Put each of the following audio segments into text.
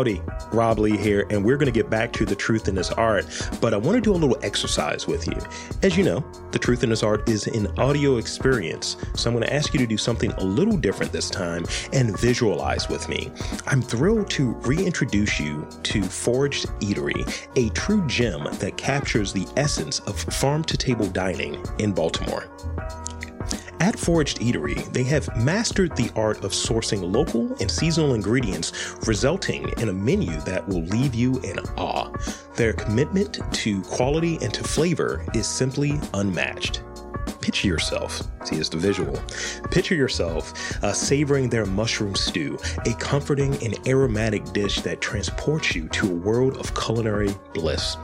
Howdy, Rob Lee here, and we're going to get back to the truth in this art. But I want to do a little exercise with you. As you know, the truth in this art is an audio experience. So I'm going to ask you to do something a little different this time and visualize with me. I'm thrilled to reintroduce you to Foraged Eatery, a true gem that captures the essence of farm to table dining in Baltimore. At Foraged Eatery, they have mastered the art of sourcing local and seasonal ingredients, resulting in a menu that will leave you in awe. Their commitment to quality and to flavor is simply unmatched. Picture yourself, see, it's the visual. Picture yourself uh, savoring their mushroom stew, a comforting and aromatic dish that transports you to a world of culinary bliss.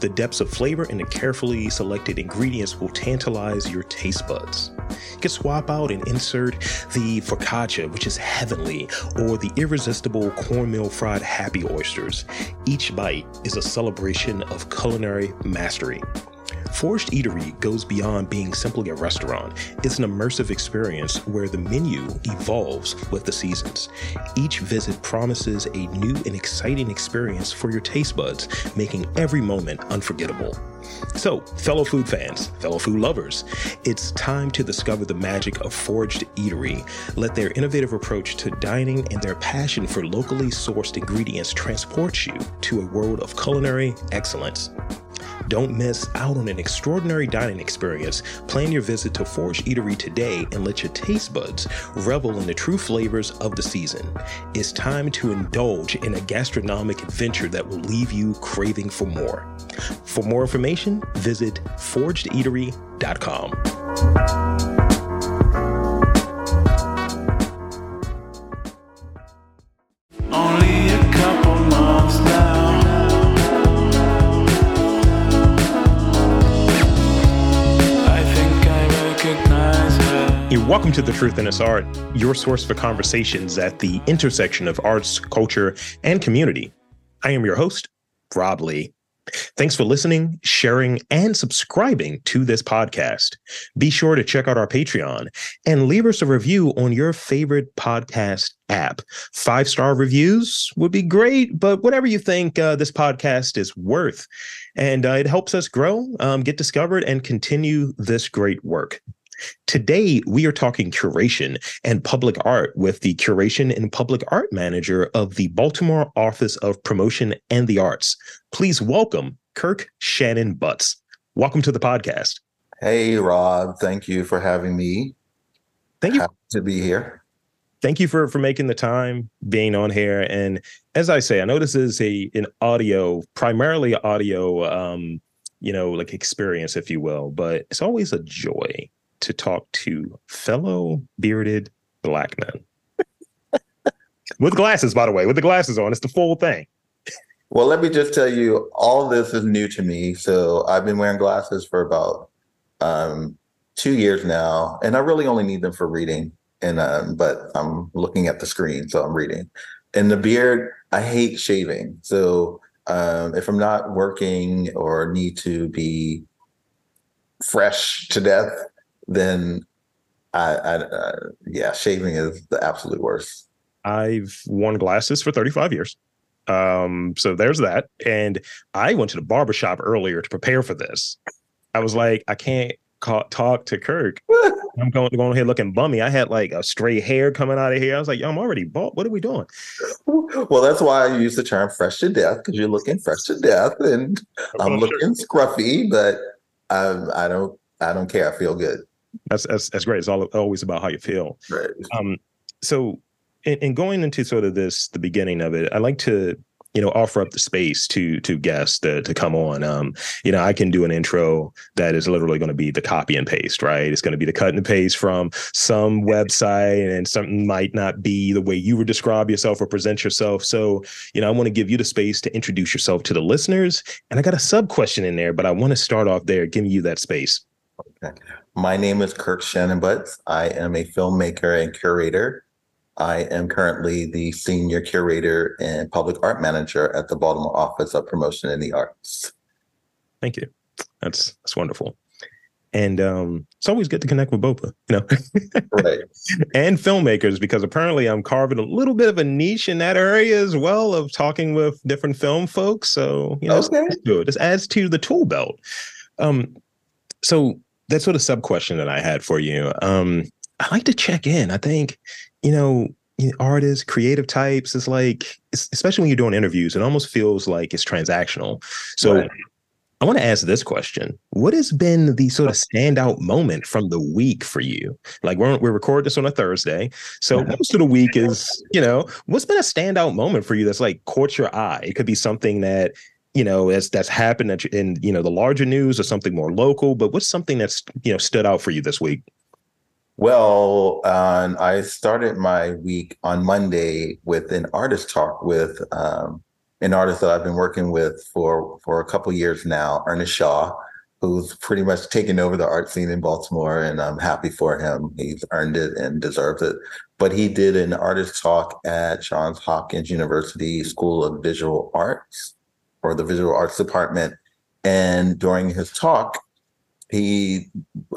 The depths of flavor and the carefully selected ingredients will tantalize your taste buds. You can swap out and insert the focaccia, which is heavenly, or the irresistible cornmeal fried happy oysters. Each bite is a celebration of culinary mastery. Foraged Eatery goes beyond being simply a restaurant. It's an immersive experience where the menu evolves with the seasons. Each visit promises a new and exciting experience for your taste buds, making every moment unforgettable. So, fellow food fans, fellow food lovers, it's time to discover the magic of Foraged Eatery. Let their innovative approach to dining and their passion for locally sourced ingredients transport you to a world of culinary excellence. Don't miss out on an extraordinary dining experience. Plan your visit to Foraged Eatery today and let your taste buds revel in the true flavors of the season. It's time to indulge in a gastronomic adventure that will leave you craving for more. For more information, visit foragedeatery.com. Only Hey, welcome to The Truth in This Art, your source for conversations at the intersection of arts, culture, and community. I am your host, Rob Lee. Thanks for listening, sharing, and subscribing to this podcast. Be sure to check out our Patreon and leave us a review on your favorite podcast app. Five star reviews would be great, but whatever you think uh, this podcast is worth. And uh, it helps us grow, um, get discovered, and continue this great work. Today, we are talking curation and public art with the Curation and Public Art Manager of the Baltimore Office of Promotion and the Arts. Please welcome Kirk Shannon Butts. Welcome to the podcast. Hey, Rob. Thank you for having me. Thank you. Happy to be here. Thank you for for making the time, being on here. And as I say, I know this is a an audio, primarily audio, um, you know, like experience, if you will. But it's always a joy to talk to fellow bearded black men with glasses, by the way, with the glasses on. It's the full thing. Well, let me just tell you, all this is new to me. So I've been wearing glasses for about um, two years now, and I really only need them for reading. And um, but I'm looking at the screen, so I'm reading. And the beard, I hate shaving. So um, if I'm not working or need to be fresh to death, then I, I uh, yeah, shaving is the absolute worst. I've worn glasses for 35 years. Um, so there's that. And I went to the barbershop earlier to prepare for this. I was like, I can't call, talk to Kirk. I'm going, going ahead looking bummy. I had like a stray hair coming out of here. I was like, Yo, I'm already bald. What are we doing? Well, that's why I use the term fresh to death because you're looking fresh to death, and I'm Oh, sure. looking scruffy, but um, I don't I don't care. I feel good. That's, that's, that's great. It's all, always about how you feel. Right. Um, so in, in going into sort of this, the beginning of it, I like to, you know, offer up the space to to guests to, to come on. Um, you know, I can do an intro that is literally going to be the copy and paste, right? It's going to be the cut and paste from some website, and something might not be the way you would describe yourself or present yourself. So, you know, I want to give you the space to introduce yourself to the listeners. And I got a sub question in there, but I want to start off there, giving you that space. My name is Kirk Shannon Butts. I am a filmmaker and curator. I am currently the senior curator and public art manager at the Baltimore Office of Promotion in the Arts. Thank you. That's that's wonderful. And um, it's always good to connect with Bopa, you know, Right. and filmmakers because apparently I'm carving a little bit of a niche in that area as well of talking with different film folks. So you know, it's Okay. good. This adds to the tool belt. Um, so that's sort of sub question that I had for you. Um, I like to check in. I think, you know, artists, creative types, it's like, it's, especially when you're doing interviews, it almost feels like it's transactional. So Right. I want to ask this question. What has been the sort of standout moment from the week for you? Like we're, we're recording this on a Thursday. So Mhm. most of the week is, you know, what's been a standout moment for you that's like caught your eye? It could be something that, you know, that's that's happened in, you know, the larger news or something more local, but what's something that's, you know, stood out for you this week? Well, um, I started my week on Monday with an artist talk with um, an artist that I've been working with for for a couple years now, Ernest Shaw, who's pretty much taken over the art scene in Baltimore, and I'm happy for him. He's earned it and deserves it. But he did an artist talk at Johns Hopkins University School of Visual Arts or the Visual Arts Department, and during his talk, he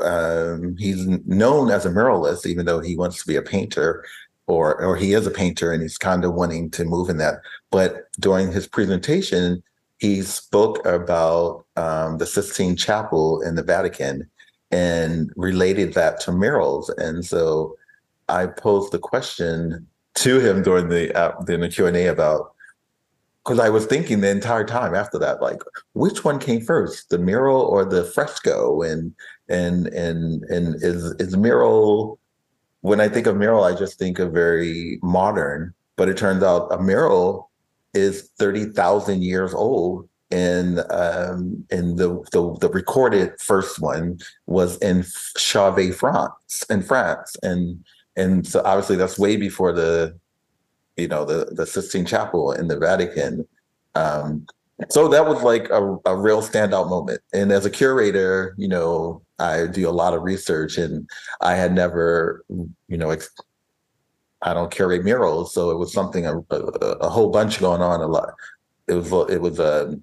um, he's known as a muralist, even though he wants to be a painter, or or he is a painter, and he's kind of wanting to move in that. But during his presentation, he spoke about um, the Sistine Chapel in the Vatican and related that to murals. And so I posed the question to him during the uh, during the Q and A about because I was thinking the entire time after that, like which one came first, the mural or the fresco? And and and and is is mural when I think of mural, I just think of very modern, but it turns out a mural is 30,000 years old. And um, and the, the the recorded first one was in Chauvet, France, in France, and and so obviously that's way before the you know the the Sistine Chapel in the Vatican. Um, so that was like a, a real standout moment. And as a curator, you know, I do a lot of research, and I had never, you know, ex- I don't curate murals, so it was something a, a, a whole bunch going on. A lot. It was it was a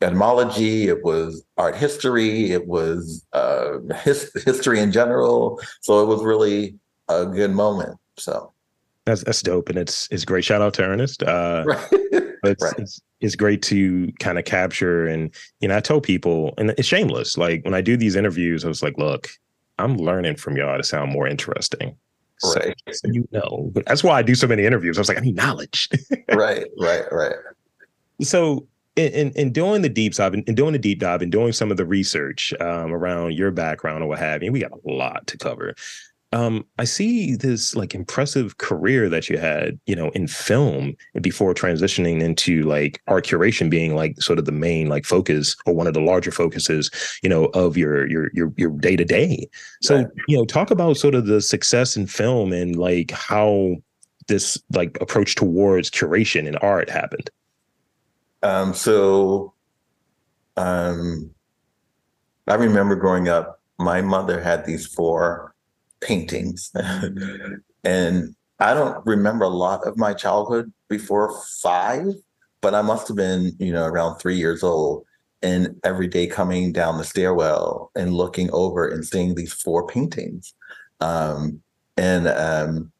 etymology. It was art history. It was uh, his, history in general. So it was really a good moment. So That's that's dope, and it's it's great. Shout out to Ernest. Uh, right. it's, Right. it's it's great to kind of capture and you know I tell people and it's shameless. Like when I do these interviews, I was like, look, I'm learning from y'all to sound more interesting. Right. so you know, that's why I do so many interviews. I was like, I need knowledge. right, right, right. so in, in, in doing the deep dive and doing the deep dive and doing some of the research um, around your background or what have you, we got a lot to cover. Um, I see this like impressive career that you had, you know, in film before transitioning into like art curation being like sort of the main like focus or one of the larger focuses, you know, of your your your your day to day. So, Right. you know, talk about sort of the success in film and like how this like approach towards curation in art happened. Um, so um, I remember growing up, my mother had these four paintings. and I don't remember a lot of my childhood before five, but I must have been, you know, around three years old. And every day coming down the stairwell and looking over and seeing these four paintings. Um, and um,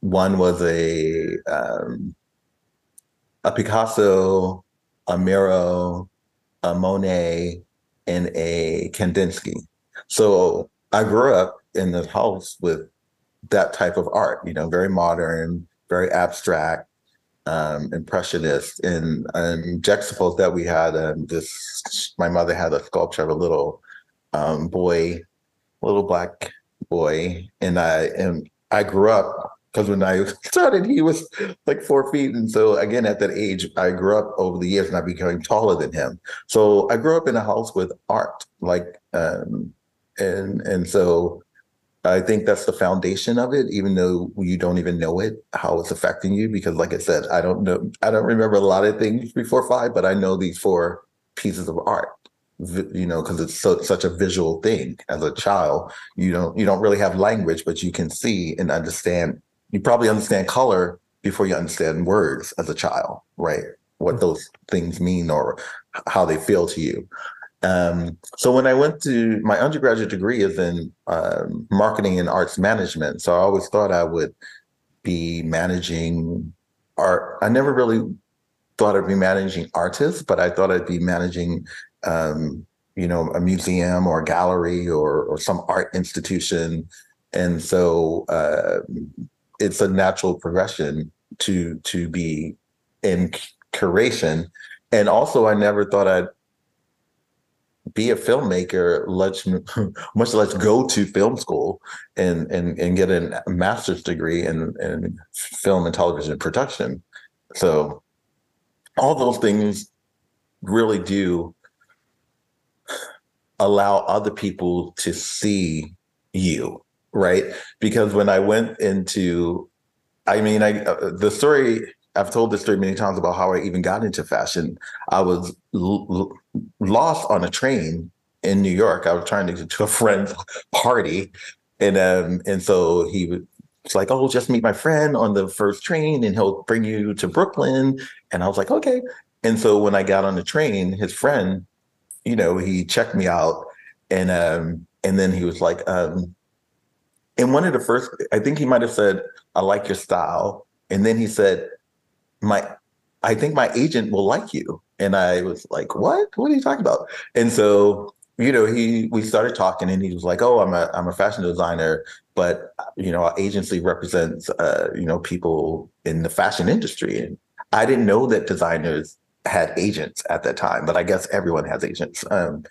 one was a um, a Picasso, a Miro, a Monet, and a Kandinsky. So I grew up in the house with that type of art, you know, very modern, very abstract, um, impressionist, and and juxtaposed that we had um, this. My mother had a sculpture of a little um, boy, little black boy, and I and I grew up because when I started, he was like four feet, and so again at that age, I grew up over the years, and I became taller than him. So I grew up in a house with art, like, um, and and so I think that's the foundation of it, even though you don't even know it, how it's affecting you. Because, like I said, I don't know, I don't remember a lot of things before five, but I know these four pieces of art. You know, because it's so, such a visual thing. As a child, you don't you don't really have language, but you can see and understand. You probably understand color before you understand words as a child, right? What mm. those things mean or how they feel to you. Um, so when I went to my undergraduate degree is in um, marketing and arts management. So I always thought I would be managing art. I never really thought I'd be managing artists, but I thought I'd be managing, um, you know, a museum or a gallery or or some art institution. And so uh, it's a natural progression to to be in curation. And also, I never thought I'd be a filmmaker, much much less go to film school and and and get a master's degree in in film and television production. So all those things really do allow other people to see you, right? Because when I went into, I mean, I uh, the story I've told this story many times about how I even got into fashion. I was l- l- lost on a train in New York. I was trying to get to a friend's party, and um, and so he was like, "Oh, just meet my friend on the first train, and he'll bring you to Brooklyn." And I was like, "Okay." And so when I got on the train, his friend, you know, he checked me out, and um, and then he was like, um, and one of the first, I think he might have said, "I like your style," and then he said my I think my agent will like you. And I was like, what? What are you talking about? And so, you know, he we started talking and he was like, oh, I'm a I'm a fashion designer, but you know, our agency represents uh, you know, people in the fashion industry. And I didn't know that designers had agents at that time, but I guess everyone has agents. Um,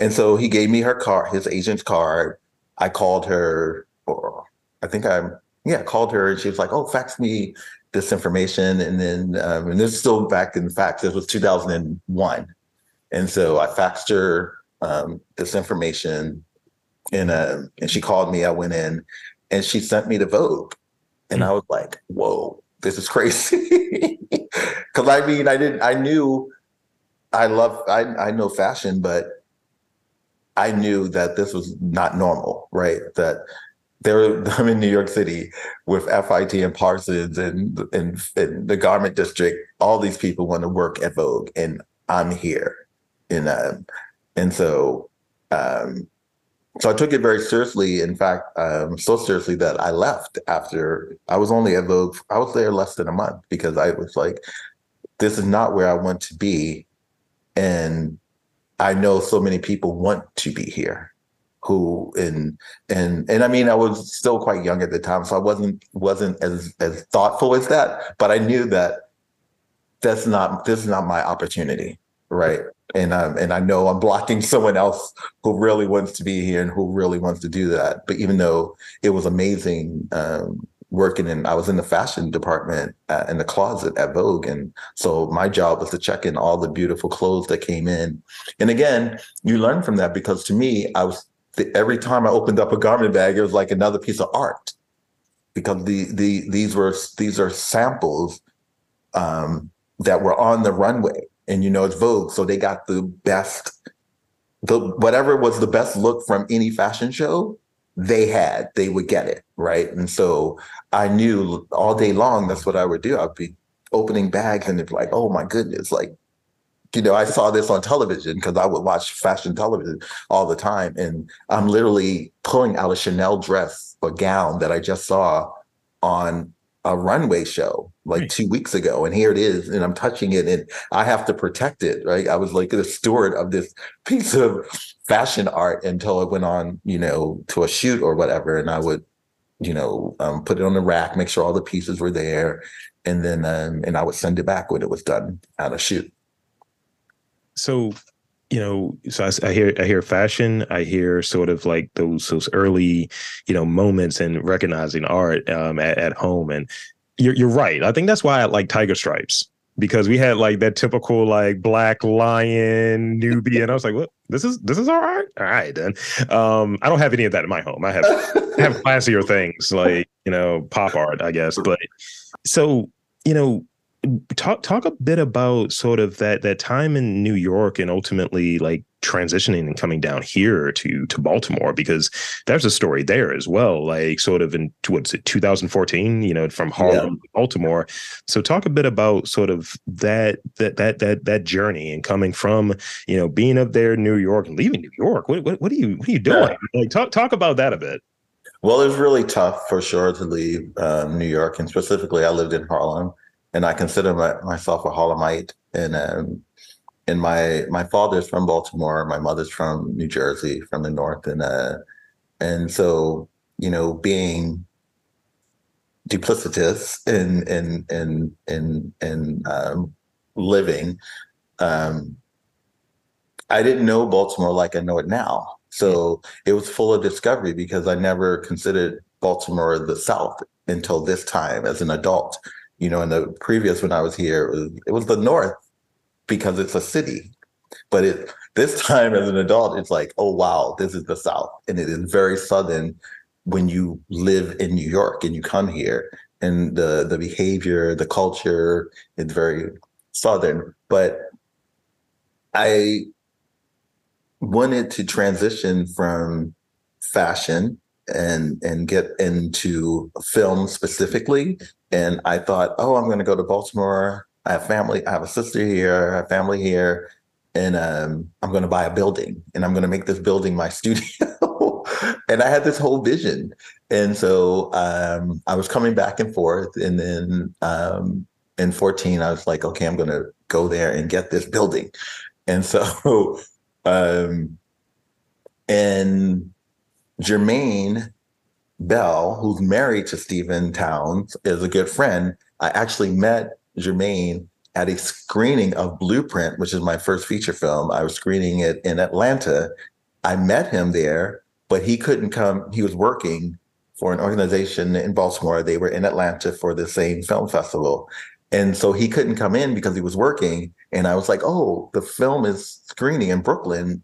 and so he gave me her card, his agent's card. I called her, or I think I'm yeah, called her, and she was like, "Oh, fax me this information. And then, um, and this is still back in fact, this was 2001. And so I faxed her um, this information and, uh, and she called me. I went in and she sent me to Vogue. And mm-hmm. I was like, whoa, this is crazy. Cause I mean, I didn't, I knew I love, I, I know fashion, but I knew that this was not normal, right? That there I'm in New York City with FIT and Parsons and, and, and the garment district. All these people want to work at Vogue, and I'm here. And and so um, so I took it very seriously. In fact, um, so seriously that I left after I was only at Vogue. I was there less than a month because I was like, this is not where I want to be, and I know so many people want to be here who and and and I mean I was still quite young at the time, so I wasn't wasn't as as thoughtful as that, but I knew that that's not this is not my opportunity, right? And um and I know I'm blocking someone else who really wants to be here and who really wants to do that. But even though it was amazing um, working in I was in the fashion department uh, in the closet at Vogue and so my job was to check in all the beautiful clothes that came in. And again, you learn from that because to me I was the, every time I opened up a garment bag, it was like another piece of art. Because the the these were these are samples um, that were on the runway, and you know it's Vogue, so they got the best, the whatever was the best look from any fashion show they had, they would get it right, and so I knew all day long that's what I would do. I'd be opening bags and it'd be like, oh my goodness, like you know, I saw this on television because I would watch fashion television all the time. And I'm literally pulling out a Chanel dress or gown that I just saw on a runway show like right. two weeks ago. And here it is. And I'm touching it and I have to protect it. Right. I was like the steward of this piece of fashion art until it went on, you know, to a shoot or whatever. And I would, you know, um, put it on the rack, make sure all the pieces were there. And then, um, and I would send it back when it was done at a shoot so you know so I, I, hear i hear fashion. I hear sort of like those those early you know moments in recognizing art um, at, at home. And you're, you're right. I think that's why i like tiger stripes because we had like that typical like black lion newbie and i was like what? This is this is all right? All right then. Um i don't have any of that in my home. I have I have classier things like you know pop art i guess. But so you know talk talk a bit about sort of that that time in New York and ultimately like transitioning and coming down here to to Baltimore because there's a story there as well. Like sort of in what's it 2014, you know, from Harlem yeah. to Baltimore. So talk a bit about sort of that that that that that journey and coming from you know being up there in New York and leaving New York. What what, what are you what are you doing? Yeah. Like talk talk about that a bit. Well, it was really tough for sure to leave um, New York, and specifically, I lived in Harlem, and I consider my, myself a Harlemite. And um, and my my father's from Baltimore, my mother's from New Jersey, from the north, and uh, and so you know, being duplicitous in in in in in um, living, um, I didn't know Baltimore like I know it now. So it was full of discovery because I never considered Baltimore the South until this time as an adult. You know, in the previous when I was here, it was, it was the North because it's a city. But it this time as an adult, it's like, oh wow, this is the South, and it is very southern when you live in New York and you come here, and the the behavior, the culture, it's very southern. But I wanted to transition from fashion and and get into film specifically and i thought oh i'm going to go to baltimore. I have family i have a sister here i have family here and um, i'm going to buy a building and i'm going to make this building my studio. And i had this whole vision. And so um, i was coming back and forth and then um, in 14 i was like okay i'm going to go there and get this building. And so um, and Jermaine Bell, who's married to Stephen Towns, is a good friend. I actually met Jermaine at a screening of Blueprint, which is my first feature film. I was screening it in Atlanta. I met him there, but he couldn't come. He was working for an organization in Baltimore. They were in Atlanta for the same film festival. And so he couldn't come in because he was working. And I was like, oh, the film is screening in Brooklyn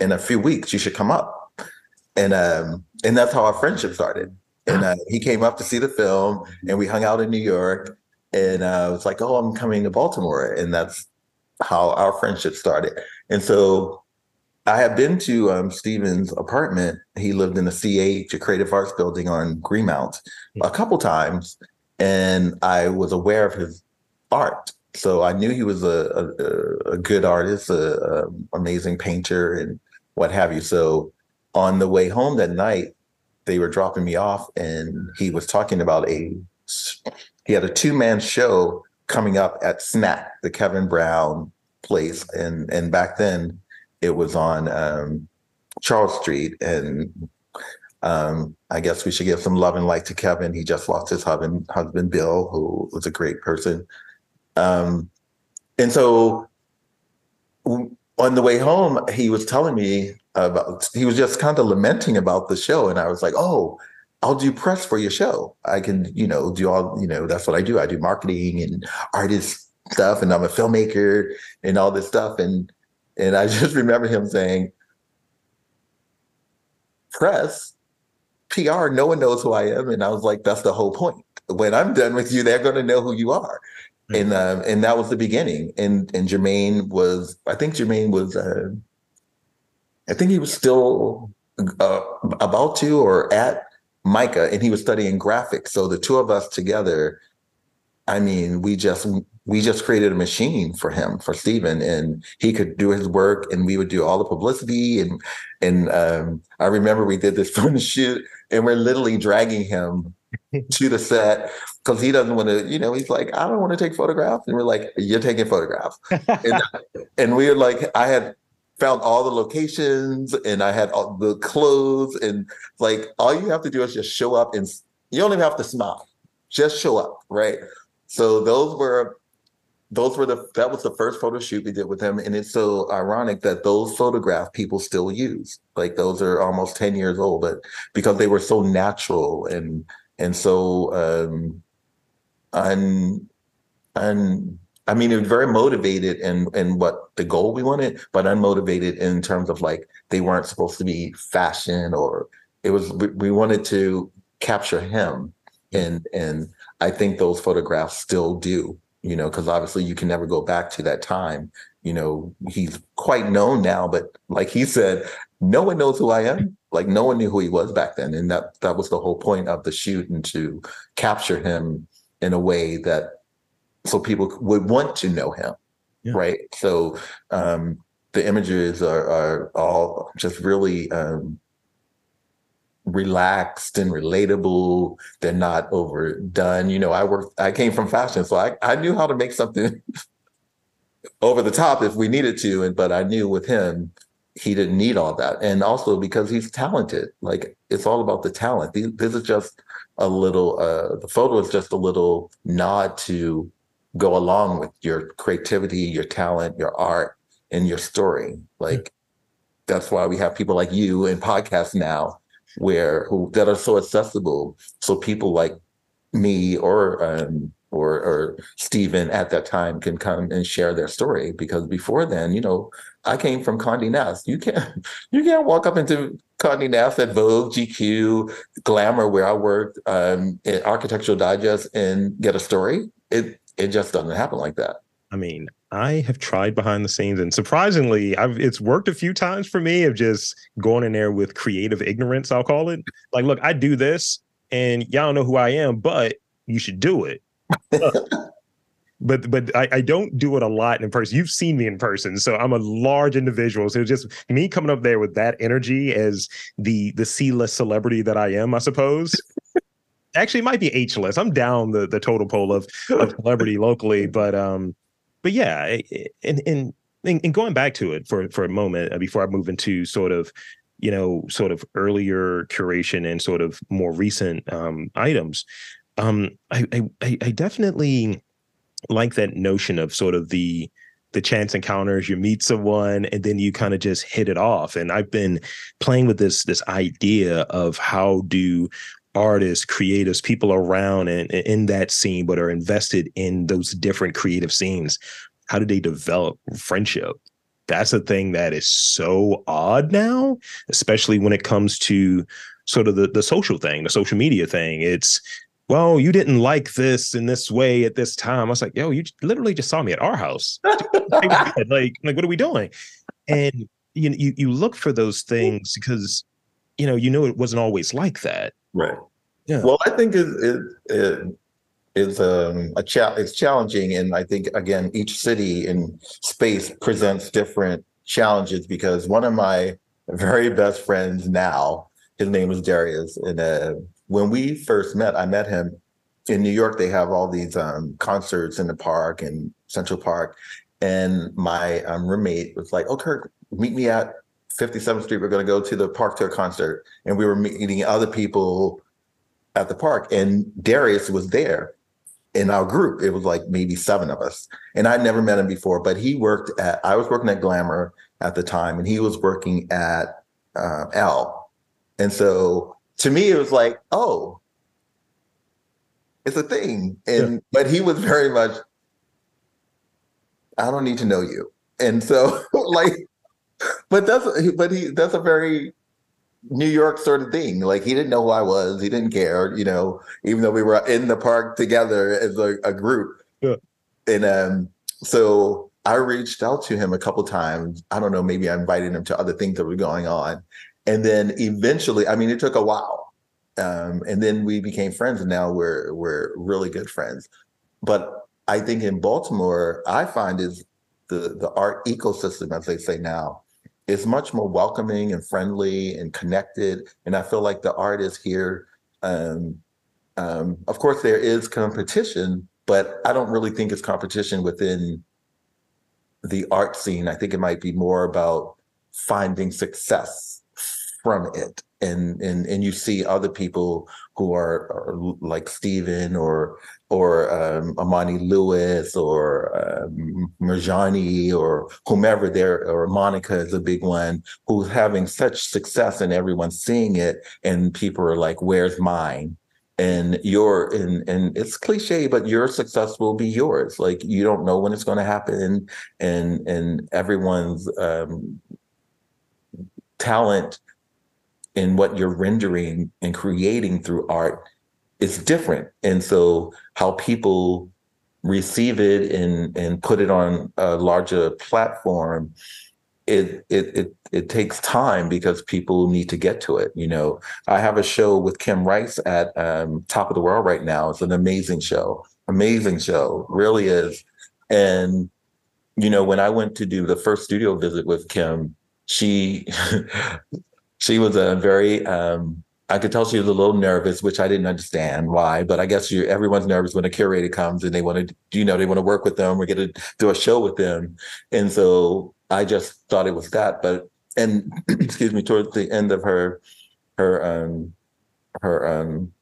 in a few weeks. You should come up. And um, and that's how our friendship started. And uh, he came up to see the film, and we hung out in New York. And uh, I was like, oh, I'm coming to Baltimore, and that's how our friendship started. And so I have been to um, Stephen's apartment. He lived in the CH, a creative arts building on Greenmount, a couple times and I was aware of his art. So I knew he was a, a, a good artist, a, a, amazing painter, and what have you. So on the way home that night, they were dropping me off, and he was talking about a he had a two man show coming up at Snack, the Kevin Brown place, and and back then it was on um, Charles Street, and um, I guess we should give some love and light to Kevin. He just lost his husband, husband Bill, who was a great person. Um, and so on the way home, he was telling me about, he was just kind of lamenting about the show. And I was like, oh, I'll do press for your show. I can, you know, do all, you know, that's what I do. I do marketing and artist stuff, and I'm a filmmaker and all this stuff. And and I just remember him saying, press PR, no one knows who I am. And I was like, that's the whole point. When I'm done with you, they're going to know who you are. Mm-hmm. And um, and that was the beginning. And and Jermaine was, I think Jermaine was, uh, I think he was still uh, about to or at MICA, and he was studying graphics. So the two of us together, I mean, we just we just created a machine for him for Stephen, and he could do his work, and we would do all the publicity. And and um, I remember we did this film shoot, and we're literally dragging him to the set because he doesn't want to. You know, he's like, I don't want to take photographs, and we're like, you're taking photographs. and, and we were like, I had found all the locations, and I had all the clothes, and like all you have to do is just show up, and you don't even have to smile, just show up, right? So those were those were the that was the first photo shoot we did with him and it's so ironic that those photograph people still use like those are almost 10 years old but because they were so natural and and so um and and I mean, it very motivated in in what the goal we wanted, but unmotivated in terms of like they weren't supposed to be fashion or it was we, we wanted to capture him, and and I think those photographs still do you know, because obviously you can never go back to that time. You know, he's quite known now, but like he said, no one knows who I am. Like no one knew who he was back then, and that that was the whole point of the shoot and to capture him in a way that so people would want to know him, Yeah. right? So um, the images are are all just really um, relaxed and relatable. They're not overdone. You know, I worked. I came from fashion, so I I knew how to make something over the top if we needed to, and but I knew with him he didn't need all that, and also because he's talented. Like it's all about the talent. These- This is just a little. Uh, the photo is just a little nod to go along with your creativity, your talent, your art, and your story. Like that's why we have people like you and podcasts now, where who that are so accessible. So people like me or um, or or Stephen at that time can come and share their story because before then, you know, I came from Condé Nast. You can't you can't walk up into Condé Nast at Vogue, GQ, Glamour, where I worked, um, in Architectural Digest, and get a story. It it just doesn't happen like that. I mean, I have tried behind the scenes, and surprisingly, I've it's worked a few times for me of just going in there with creative ignorance. I'll call it. Like, look, I do this, and y'all know who I am, but you should do it. but but I, I don't do it a lot in person. You've seen me in person, so I'm a large individual. So it's just me coming up there with that energy as the the C list celebrity that I am, I suppose. Actually, it might be H list. I'm down the the total pole of of celebrity locally, but um, but yeah, and and and going back to it for for a moment uh, before I move into sort of you know sort of earlier curation and sort of more recent um items, um, I I I I definitely like that notion of sort of the the chance encounters you meet someone and then you kind of just hit it off and i've been playing with this this idea of how do artists creatives people around and in that scene but are invested in those different creative scenes how do they develop friendship that's a thing that is so odd now especially when it comes to sort of the, the social thing the social media thing it's well, you didn't like this in this way at this time. I was like, yo, you literally just saw me at our house. like, like, what are we doing? And you you you look for those things because you know you know it wasn't always like that. Right. Yeah. Well, I think it it, it is um, a cha- it's challenging, and I think again each city and space presents different challenges because one of my very best friends now, his name is Darius, and uh, when we first met, I met him in New York. They have all these um, concerts in the park and Central Park, and my um, roommate was like, "Oh, Kirk, meet me at 57th Street. We're going to go to the Park Tour concert." And we were meeting other people at the park, and Darius was there in our group. It was like maybe seven of us, and I'd never met him before. But he worked at. I was working at Glamour at the time, and he was working at uh, Elle. And so to me, it was like, oh, it's a thing. And but he was very much, I don't need to know you. And so like, but that's but he that's a very New York sort of thing. Like he didn't know who I was. He didn't care, you know, even though we were in the park together as a, a group. Yeah. And um, so I reached out to him a couple times. I don't know, maybe I invited him to other things that were going on. And then eventually, I mean, it took a while. Um, and then we became friends, and now we're we're really good friends. But I think in Baltimore, I find is the the art ecosystem, as they say now, is much more welcoming and friendly and connected. And I feel like the art is here, um, um, of course, there is competition, but I don't really think it's competition within the art scene. I think it might be more about finding success from it. And and and you see other people who are, are like Stephen or or um, Amani Lewis or um, Murjoni or whomever there or Monica is a big one who's having such success and everyone's seeing it and people are like, "Where's mine?" And you're and and it's cliche, but your success will be yours. Like you don't know when it's going to happen, and and everyone's um, talent in what you're rendering and creating through art is different. And so how people receive it and and put it on a larger platform, it it it it takes time because people need to get to it. You know, I have a show with Kim Rice at um, Top of the World right now. It's an amazing show, amazing show, really is. And you know, when I went to do the first studio visit with Kim, she she was a very um, I could tell she was a little nervous, which I didn't understand why, but I guess you everyone's nervous when a curator comes and they want to, you know, they want to work with them or get to do a show with them. And so I just thought it was that. But and excuse me, towards the end of her her um her um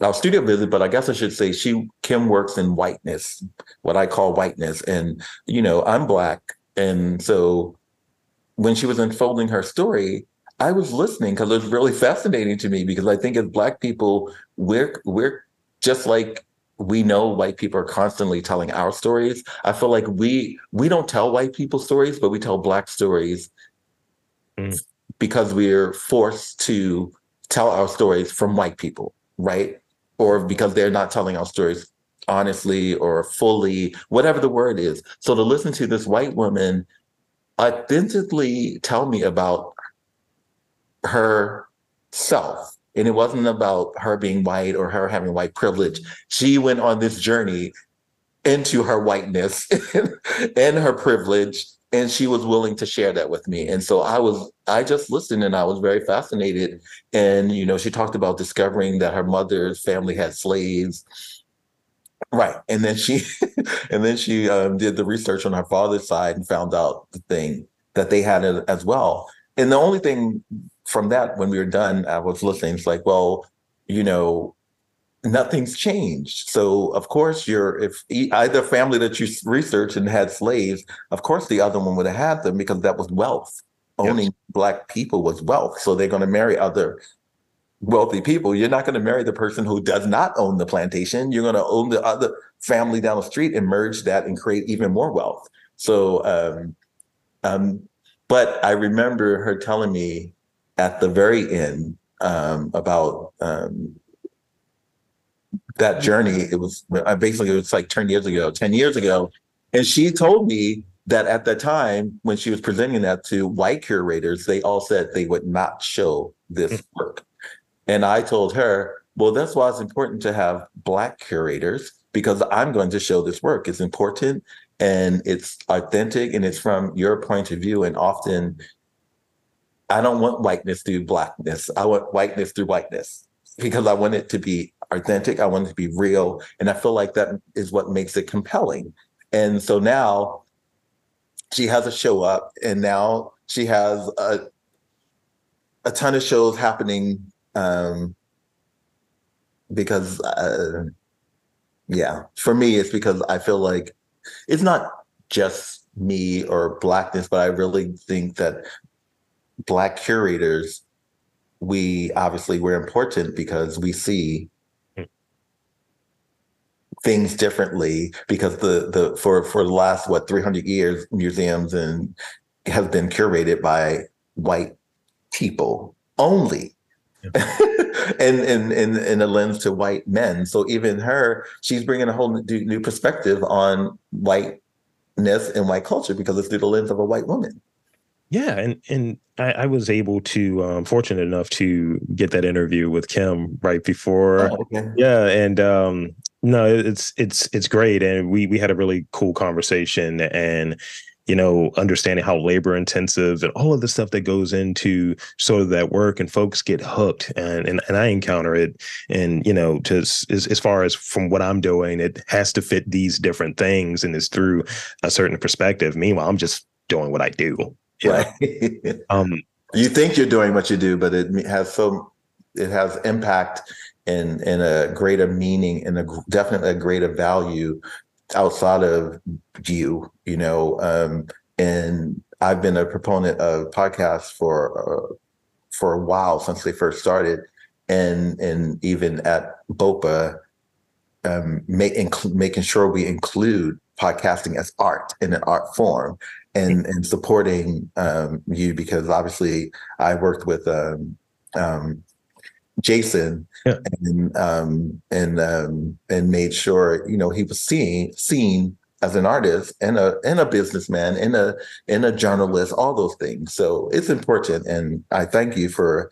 our studio visit, but I guess I should say she Kim works in whiteness, what I call whiteness. And, you know, I'm black. And so when she was unfolding her story, I was listening because it was really fascinating to me because I think as black people, we're we're just like we know white people are constantly telling our stories. I feel like we we don't tell white people stories, but we tell black stories Mm. because we're forced to tell our stories from white people, right? Or because they're not telling our stories honestly or fully, whatever the word is. So to listen to this white woman authentically tell me about herself. And it wasn't about her being white or her having white privilege. She went on this journey into her whiteness and her privilege. And she was willing to share that with me. And so I was, I just listened and I was very fascinated. And, you know, she talked about discovering that her mother's family had slaves. Right. And then she, and then she um, did the research on her father's side and found out the thing that they had as well. And the only thing from that, when we were done, I was listening. It's like, well, you know, nothing's changed. So of course, you're if either family that you researched and had slaves, of course the other one would have had them because that was wealth. Owning black people was wealth. So they're going to marry other wealthy people. You're not going to marry the person who does not own the plantation. You're going to own the other family down the street and merge that and create even more wealth. So, um, um, but I remember her telling me at the very end um, about um, that journey. It was I basically it was like 10 years ago, 10 years ago. And she told me that at the time when she was presenting that to white curators, they all said they would not show this work. And I told her, well, that's why it's important to have black curators because I'm going to show this work. It's important and it's authentic and it's from your point of view. And often I don't want whiteness through blackness. I want whiteness through whiteness because I want it to be authentic. I want it to be real. And I feel like that is what makes it compelling. And so now she has a show up and now she has a, a ton of shows happening um, because, uh, yeah, for me, it's because I feel like it's not just me or blackness, but I really think that black curators we obviously we're important because we see Mm. things differently because the the for for the last what 300 years museums and have been curated by white people only. And and and in a lens to white men. So even her she's bringing a whole new, new perspective on whiteness and white culture because it's through the lens of a white woman. Yeah, and and I, I was able to um, fortunate enough to get that interview with Kim right before. Oh, okay. Yeah, and um, no, it's it's it's great, and we we had a really cool conversation, and you know, understanding how labor intensive and all of the stuff that goes into sort of that work, and folks get hooked, and and, and I encounter it, and you know, just as as far as from what I'm doing, it has to fit these different things, and it's through a certain perspective. Meanwhile, I'm just doing what I do. Right. Um, you think you're doing what you do, but it has so it has impact and and a greater meaning and a definitely a greater value outside of you. You know, um, and I've been a proponent of podcasts for uh, for a while since they first started, and and even at Bopa, um, make, incl- making sure we include podcasting as art in an art form and and supporting um, you because obviously I worked with um, um, Jason Yeah. and um, and um, and made sure you know he was seen seen as an artist and a and a businessman and a and a journalist, all those things. So it's important, and I thank you for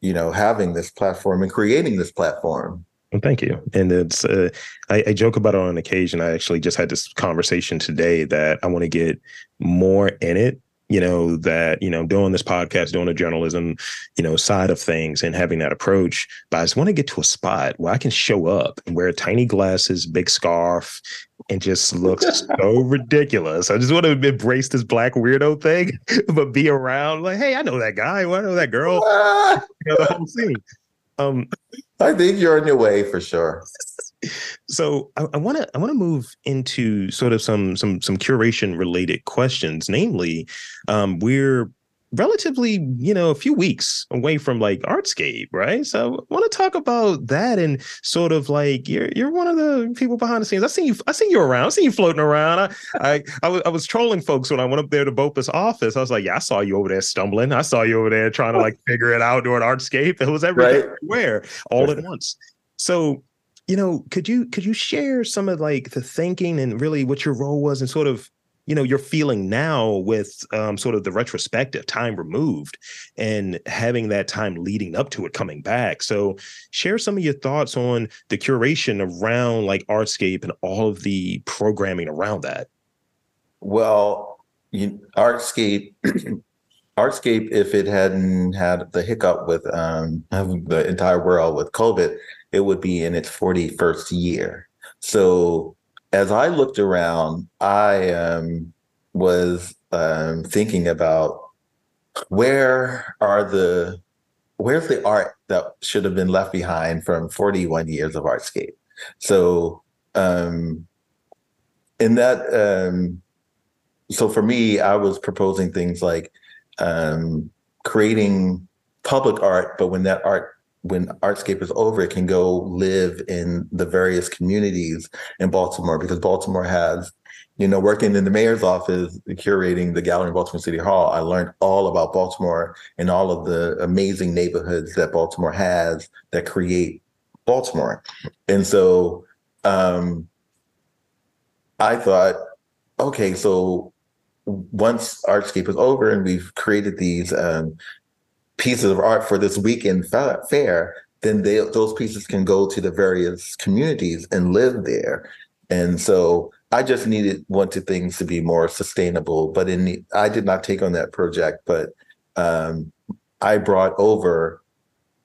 you know having this platform and creating this platform. Well, thank you. And it's uh, I, I joke about it on occasion. I actually just had this conversation today that I want to get more in it. You know that you know doing this podcast, doing the journalism, you know side of things, and having that approach. But I just want to get to a spot where I can show up and wear tiny glasses, big scarf, and just look so ridiculous. I just want to embrace this black weirdo thing, but be around like, hey, I know that guy. Well, I know that girl. You know, the whole scene. Um, I think you're on your way for sure. so I want to I want to move into sort of some some some curation related questions. Namely, um, we're relatively you know a few weeks away from like Artscape, right? So I want to talk about that and sort of like you're you're one of the people behind the scenes. I seen you I seen you around. I seen you floating around. I I I was, I was trolling folks when I went up there to BOPA's office. I was like, yeah, I saw you over there stumbling. I saw you over there trying to like figure it out doing Artscape. It was everything Right. everywhere all at once. So you know could you could you share some of like the thinking and really what your role was and sort of you know you're feeling now with um, sort of the retrospective time removed and having that time leading up to it coming back so share some of your thoughts on the curation around like artscape and all of the programming around that Well, you, Artscape, Artscape, if it hadn't had the hiccup with um, the entire world with COVID, it would be in its 41st year. So as I looked around, I um, was um, thinking about where are the where's the art that should have been left behind from 41 years of Artscape. So um, in that um, so for me, I was proposing things like um, creating public art, but when that art, when Artscape is over, it can go live in the various communities in Baltimore because Baltimore has, you know, working in the mayor's office, curating the gallery in Baltimore City Hall, I learned all about Baltimore and all of the amazing neighborhoods that Baltimore has that create Baltimore. And so um, I thought, okay, so once Artscape is over and we've created these um, pieces of art for this weekend fair, then they, those pieces can go to the various communities and live there. And so I just needed wanted things to be more sustainable. But in the, I did not take on that project, but um, I brought over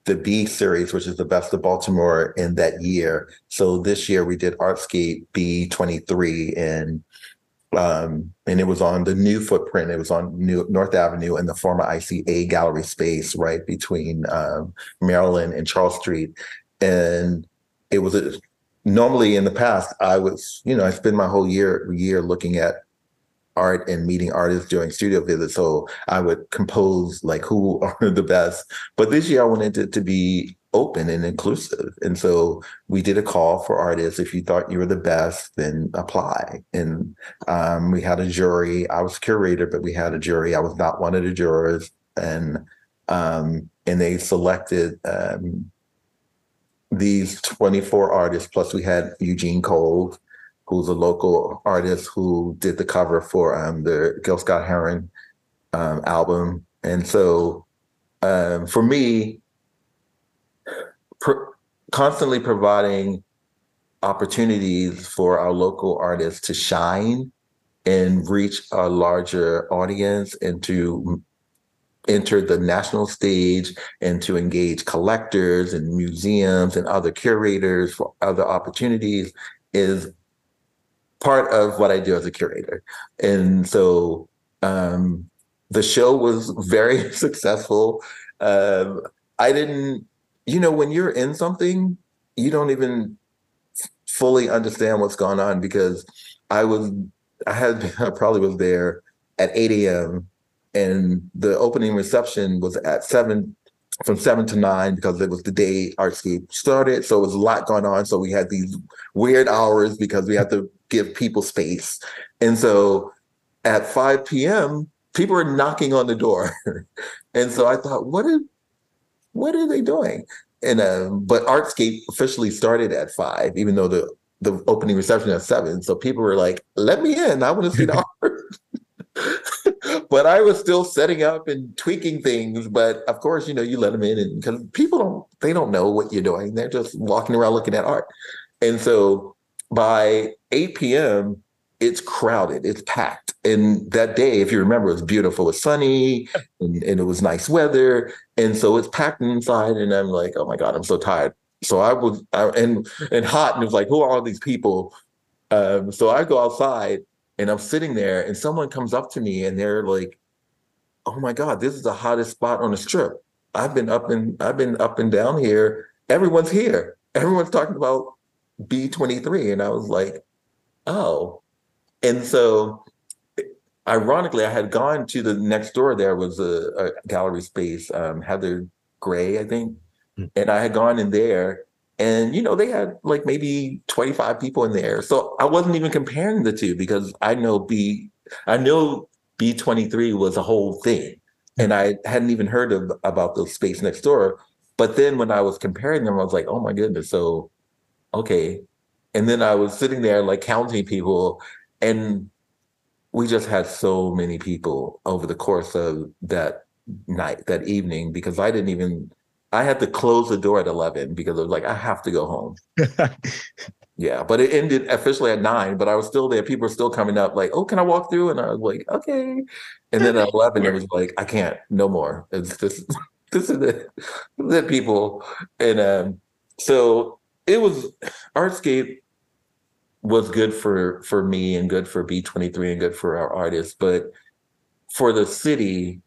the B series, which is the best of Baltimore in that year. So this year we did Artscape B23 and um, and it was on the new footprint. It was on New North Avenue in the former ICA gallery space, right between um, Maryland and Charles Street. And it was a, normally in the past, I was, you know, I spend my whole year year looking at art and meeting artists during studio visits. So I would compose like who are the best. But this year I wanted it to be open and inclusive. And so we did a call for artists. If you thought you were the best, then apply. And um, we had a jury. I was curator, but we had a jury. I was not one of the jurors. And um, and they selected um, these 24 artists. Plus we had Eugene Cole, who's a local artist who did the cover for um, the Gil Scott Heron um, album. And so um, for me, pr- constantly providing opportunities for our local artists to shine and reach a larger audience and to enter the national stage and to engage collectors and museums and other curators for other opportunities is part of what I do as a curator. And so um, the show was very successful. Um, I didn't, you know, when you're in something, you don't even fully understand what's going on because I was, I had, I probably was there at 8 a.m. and the opening reception was at seven, from seven to nine because it was the day Artscape started. So it was a lot going on. So we had these weird hours because we had to give people space. And so at 5 p.m., people were knocking on the door. and so I thought, what what are they doing? and um, but Artscape officially started at five, even though the the opening reception at seven. So people were like, "Let me in! I want to see the art." but I was still setting up and tweaking things. But of course, you know, you let them in, and because people don't, they don't know what you're doing. They're just walking around looking at art. And so by 8 p.m., it's crowded, it's packed. And that day, if you remember, it was beautiful. It was sunny and, and it was nice weather. And so it's packed inside. And I'm like, oh my God, I'm so tired. So I was I, and and hot, and it was like, who are all these people? Um, so I go outside and I'm sitting there, and someone comes up to me and they're like, "Oh my God, this is the hottest spot on the strip. I've been up and I've been up and down here. Everyone's here. Everyone's talking about B23." And I was like, "Oh." And so ironically, I had gone to the next door. There was a, a gallery space, um, Heather Gray, I think, Hmm. and I had gone in there, and you know they had like maybe twenty five people in there. So I wasn't even comparing the two because I know B, I know B twenty three was a whole thing, and I hadn't even heard of about the space next door. But then when I was comparing them, I was like, oh my goodness, so okay. And then I was sitting there like counting people, and we just had so many people over the course of that night, that evening, because I didn't even, I had to close the door at 11 because I was like, I have to go home. Yeah, but it ended officially at nine, but I was still there. People were still coming up, like, oh, can I walk through? And I was like, okay. And then at 11, it was like, I can't, no more. It's this, this is it. This is it, people. And um, so it was, Artscape was good for for me and good for B23 and good for our artists. But for the city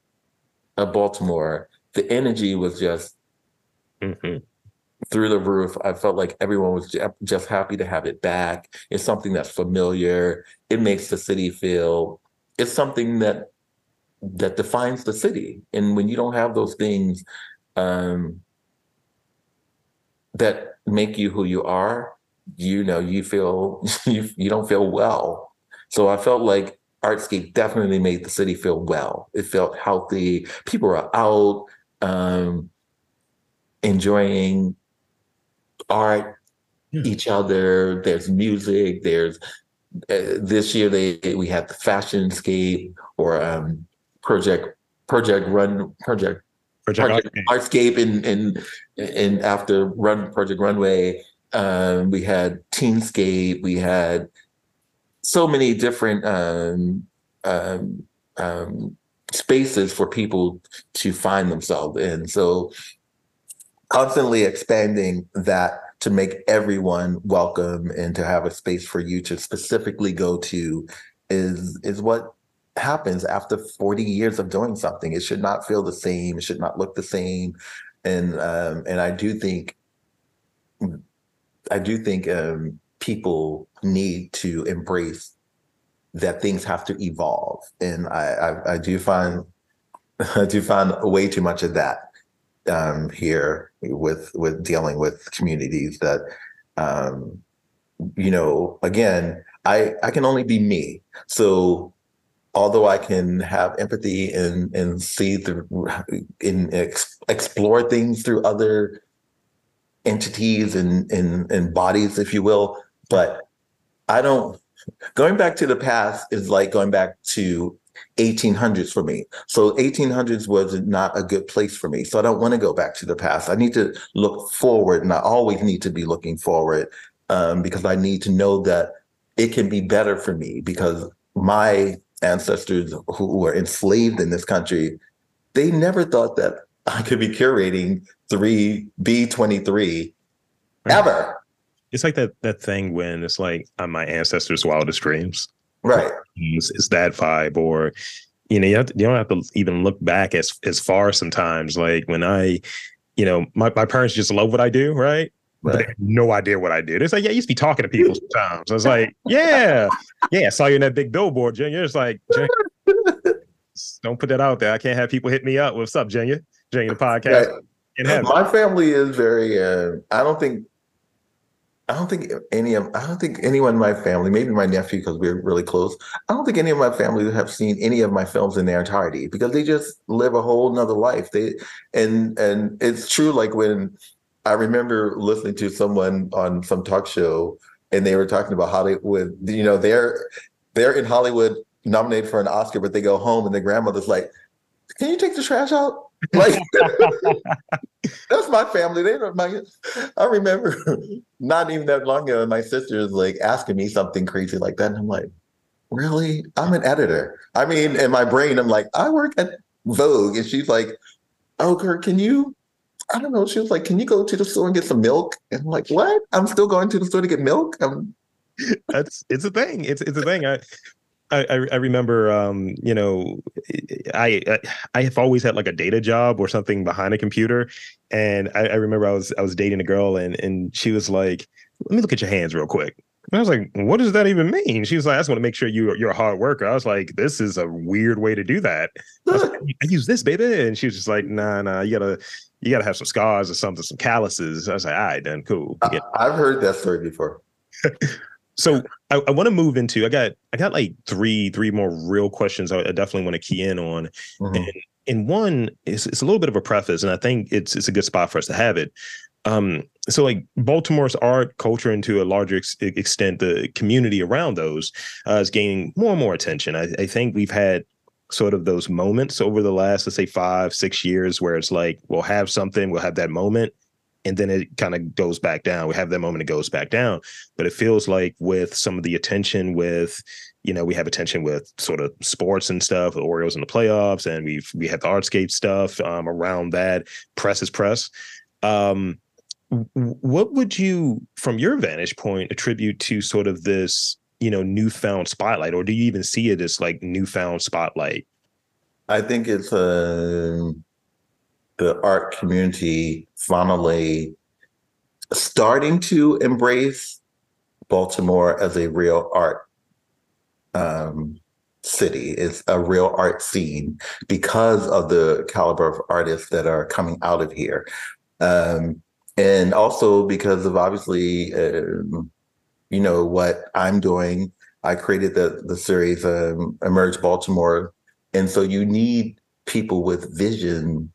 of Baltimore, the energy was just Mhm. through the roof. I felt like everyone was just happy to have it back. It's something that's familiar. It makes the city feel. It's something that that defines the city. And when you don't have those things um, that make you who you are, you know, you feel you you don't feel well. So I felt like Artscape definitely made the city feel well. It felt healthy. People were out. Um, enjoying art, Yeah. each other. There's music. There's uh, this year they we had the fashion fashionscape or um, project project run project Project project Artscape. artscape and and and after run project runway um, we had teenscape we had so many different um, um, um, spaces for people to find themselves in. So constantly expanding that to make everyone welcome and to have a space for you to specifically go to is is what happens after 40 years of doing something. It should not feel the same. It should not look the same. And um and i do think i do think um people need to embrace that things have to evolve and i i, I do find i do find way too much of that um here with with dealing with communities that um you know again i i can only be me. So although I can have empathy and and see the in ex, explore things through other entities and, and and bodies, if you will, but I don't. Going back to the past is like going back to 1800s for me. So 1800s was not a good place for me. So I don't want to go back to the past. I need to look forward, and I always need to be looking forward um, because I need to know that it can be better for me because my ancestors who were enslaved in this country, they never thought that I could be curating 3B23 ever. It's like that that thing when it's like on my ancestors' wildest dreams. Right. It's, it's that vibe, or you know, you, have to, you don't have to even look back as as far sometimes. Like when I, you know, my, my parents just love what I do, right? But they Right. have no idea what I did. It's like, yeah, I used to be talking to people sometimes. I was like, yeah, yeah, I saw you in that big billboard, Junior. It's like, Junior, don't put that out there. I can't have people hit me up. What's up, Junior? Junior, the podcast. Right. My family is very uh, I don't think I don't think any of I don't think anyone in my family, maybe my nephew because we're really close. I don't think any of my family have seen any of my films in their entirety because they just live a whole nother life. They and and it's true like when I remember listening to someone on some talk show, and they were talking about Hollywood. You know, they're they're in Hollywood nominated for an Oscar, but they go home and their grandmother's like, "Can you take the trash out?" Like that's my family. They don't my I remember not even that long ago, my sister was like asking me something crazy like that. And I'm like, really? I'm an editor. I mean, in my brain, I'm like, I work at Vogue. And she's like, Oh, Kirk, can you? I don't know. She was like, Can you go to the store and get some milk? And I'm like, What? I'm still going to the store to get milk? I'm That's it's a thing. It's it's a thing. I I, I remember, um, you know, I I have always had like a data job or something behind a computer, and I, I remember I was I was dating a girl and and she was like, "Let me look at your hands real quick." And I was like, "What does that even mean?" She was like, "I just want to make sure you you're a hard worker." I was like, "This is a weird way to do that." I, was like, I use this, baby, and she was just like, "Nah, nah, you gotta you gotta have some scars or something, some calluses." I was like, "All right, then, cool." I've heard that story before. so I, I want to move into I got I got like three three more real questions I, I definitely want to key in on. Mhm. And and one is it's a little bit of a preface, and I think it's it's a good spot for us to have it. Um, so like Baltimore's art culture, and to a larger ex- extent, the community around those uh, is gaining more and more attention. I, I think we've had sort of those moments over the last, let's say, five six years, where it's like we'll have something, we'll have that moment, and then it kind of goes back down. We have that moment, it goes back down. But it feels like with some of the attention with you know, we have attention with sort of sports and stuff, the Orioles in the playoffs, and we've we have the Artscape stuff um, around that. Press is press. Um, what would you, from your vantage point, attribute to sort of this, you know, newfound spotlight, or do you even see it as like newfound spotlight? I think it's uh, the art community finally starting to embrace Baltimore as a real art um, city. It's a real art scene because of the caliber of artists that are coming out of here. Um, and also because of obviously, um, you know, what I'm doing. I created the, the series um, Emerge Baltimore. And so you need people with vision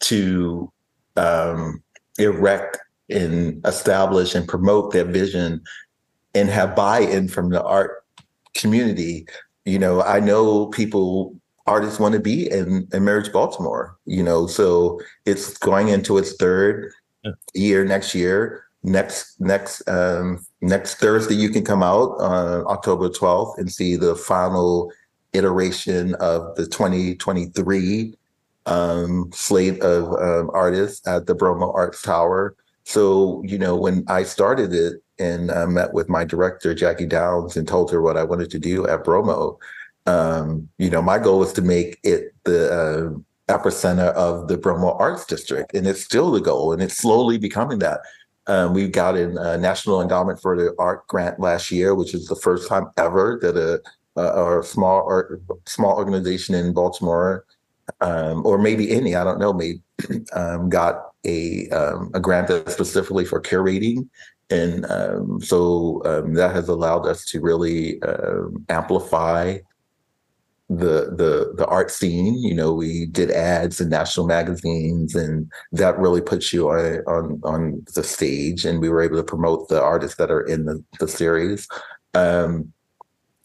to um, erect and establish and promote that vision and have buy-in from the art community. You know, I know people artists want to be in Emerge Baltimore, you know, so it's going into its third Yeah. year next year. Next next um next Thursday you can come out on October 12th and see the final iteration of the 2023 um slate of um, artists at the Bromo Arts Tower. So, you know, when I started it and uh, met with my director, Jackie Downs, and told her what I wanted to do at Bromo, um, you know, my goal was to make it the uh, epicenter of the Bromo Arts District. And it's still the goal, and it's slowly becoming that. Um, we got a National Endowment for the Art grant last year, which is the first time ever that a, a small art, small organization in Baltimore, um, or maybe any, I don't know, maybe um, got a um, a grant that's specifically for curating, and um, so um, that has allowed us to really um, amplify the the the art scene. You know, we did ads in national magazines, and that really puts you on on on the stage. And we were able to promote the artists that are in the the series. Um,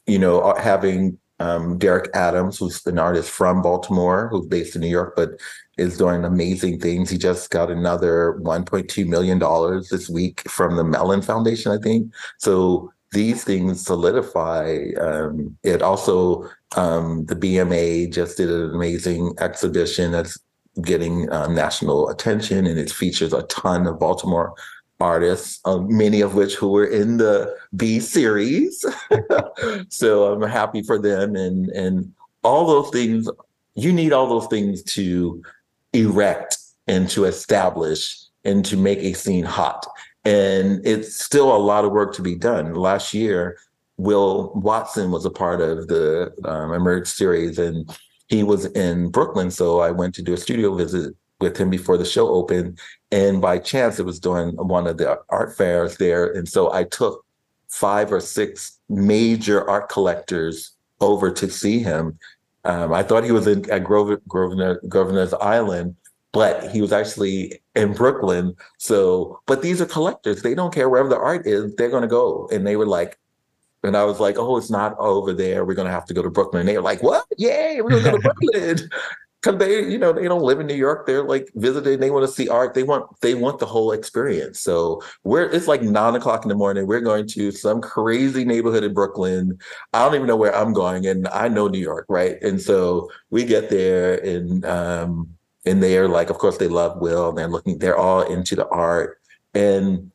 you know, uh, having um, Derrick Adams, who's an artist from Baltimore, who's based in New York, but is doing amazing things. He just got another 1.2 million dollars this week from the Mellon Foundation, I think. So these things solidify um, it. Also, um, the BMA just did an amazing exhibition that's getting uh, national attention, and it features a ton of Baltimore artists, uh, many of which who were in the B series. so I'm happy for them, and and all those things. You need all those things to erect and to establish and to make a scene hot. And it's still a lot of work to be done. Last year, Will Watson was a part of the um, Emerge series, and he was in Brooklyn. So I went to do a studio visit with him before the show opened. And by chance, it was during one of the art fairs there. And so I took five or six major art collectors over to see him. Um, I thought he was in, at Grosvenor, Grosvenor, Governor's Island, but he was actually in Brooklyn. So, but these are collectors. They don't care wherever the art is, they're going to go. And they were like, and I was like, oh, it's not over there. We're going to have to go to Brooklyn. And they were like, what? Yay, we're going to go to Brooklyn. Cause they, you know, they don't live in New York. They're like visiting. They want to see art. They want, they want the whole experience. So we're, it's like nine o'clock in the morning. We're going to some crazy neighborhood in Brooklyn. I don't even know where I'm going, and I know New York, right? And so we get there, and um, and they're like, of course, they love Will. And they're looking. They're all into the art, and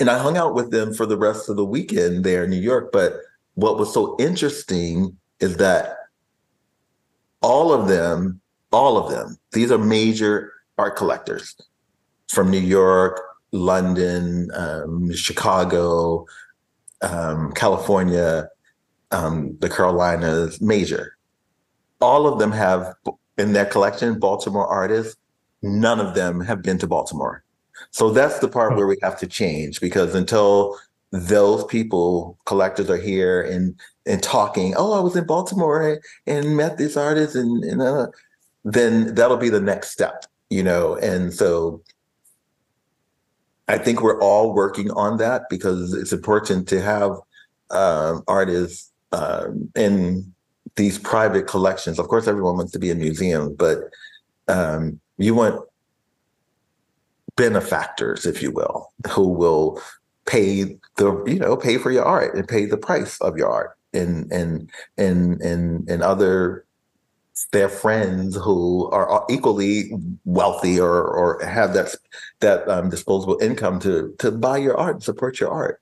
and I hung out with them for the rest of the weekend there in New York. But what was so interesting is that all of them, all of them, these are major art collectors from New York, London, um, Chicago, um, California, um, the Carolinas, major. All of them have in their collection Baltimore artists. None of them have been to Baltimore. So that's the part where we have to change because until those people, collectors are here and and talking, oh, I was in Baltimore and met this artist and, and uh, then that'll be the next step, you know. And so I think we're all working on that because it's important to have uh, artists uh, in these private collections. Of course, everyone wants to be a museum, but um, you want benefactors, if you will, who will pay the you know pay for your art and pay the price of your art and and and and and other their friends who are equally wealthy or or have that that um, disposable income to to buy your art and support your art.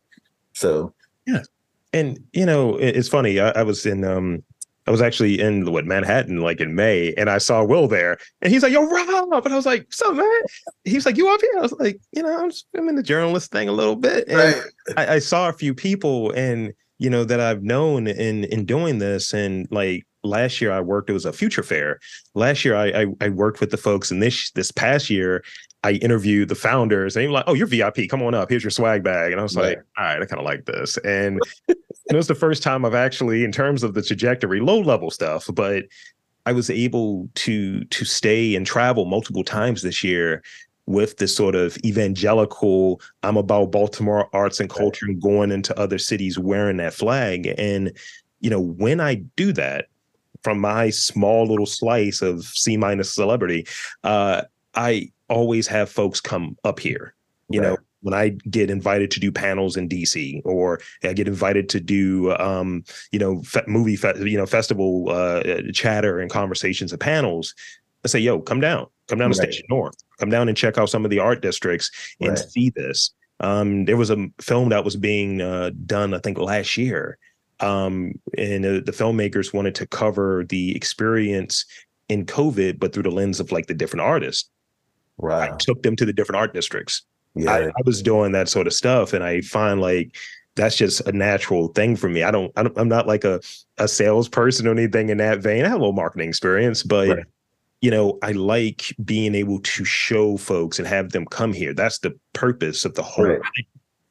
So yeah, and you know it's funny. I, I was in um I was actually in what Manhattan like in May, and I saw Will there, and he's like, "Yo, Rob," and I was like, "What's up, man?" He's like, "You up here?" I was like, "You know, I'm, just, I'm in the journalist thing a little bit." And right. I, I saw a few people, and you know that I've known in in doing this, and like last year I worked. It was a future fair. Last year I, I, I worked with the folks, and this this past year I interviewed the founders, and they were like, "Oh, you're VIP. Come on up. Here's your swag bag." And I was right. like, "All right, I kind of like this." And it was the first time I've actually, in terms of the trajectory, low level stuff, but I was able to to stay and travel multiple times this year with this sort of evangelical i'm about baltimore arts and culture and going into other cities wearing that flag. And you know when i do that from my small little slice of c minus celebrity uh i always have folks come up here you right. know when I get invited to do panels in DC, or I get invited to do, um, you know, fe- movie, fe- you know, festival uh, chatter and conversations and panels, I say, "Yo, come down, come down to Station North, come down and check out some of the art districts and right. see this." Um, there was a film that was being uh, done, I think, last year, um, and uh, the filmmakers wanted to cover the experience in COVID, but through the lens of like the different artists. Right. I took them to the different art districts yeah. I, I, was doing that sort of stuff, and I find like that's just a natural thing for me. I don't, I am not like a a salesperson or anything in that vein. I have a little marketing experience, but right. you know, I like being able to show folks and have them come here. That's the purpose of the whole. Right.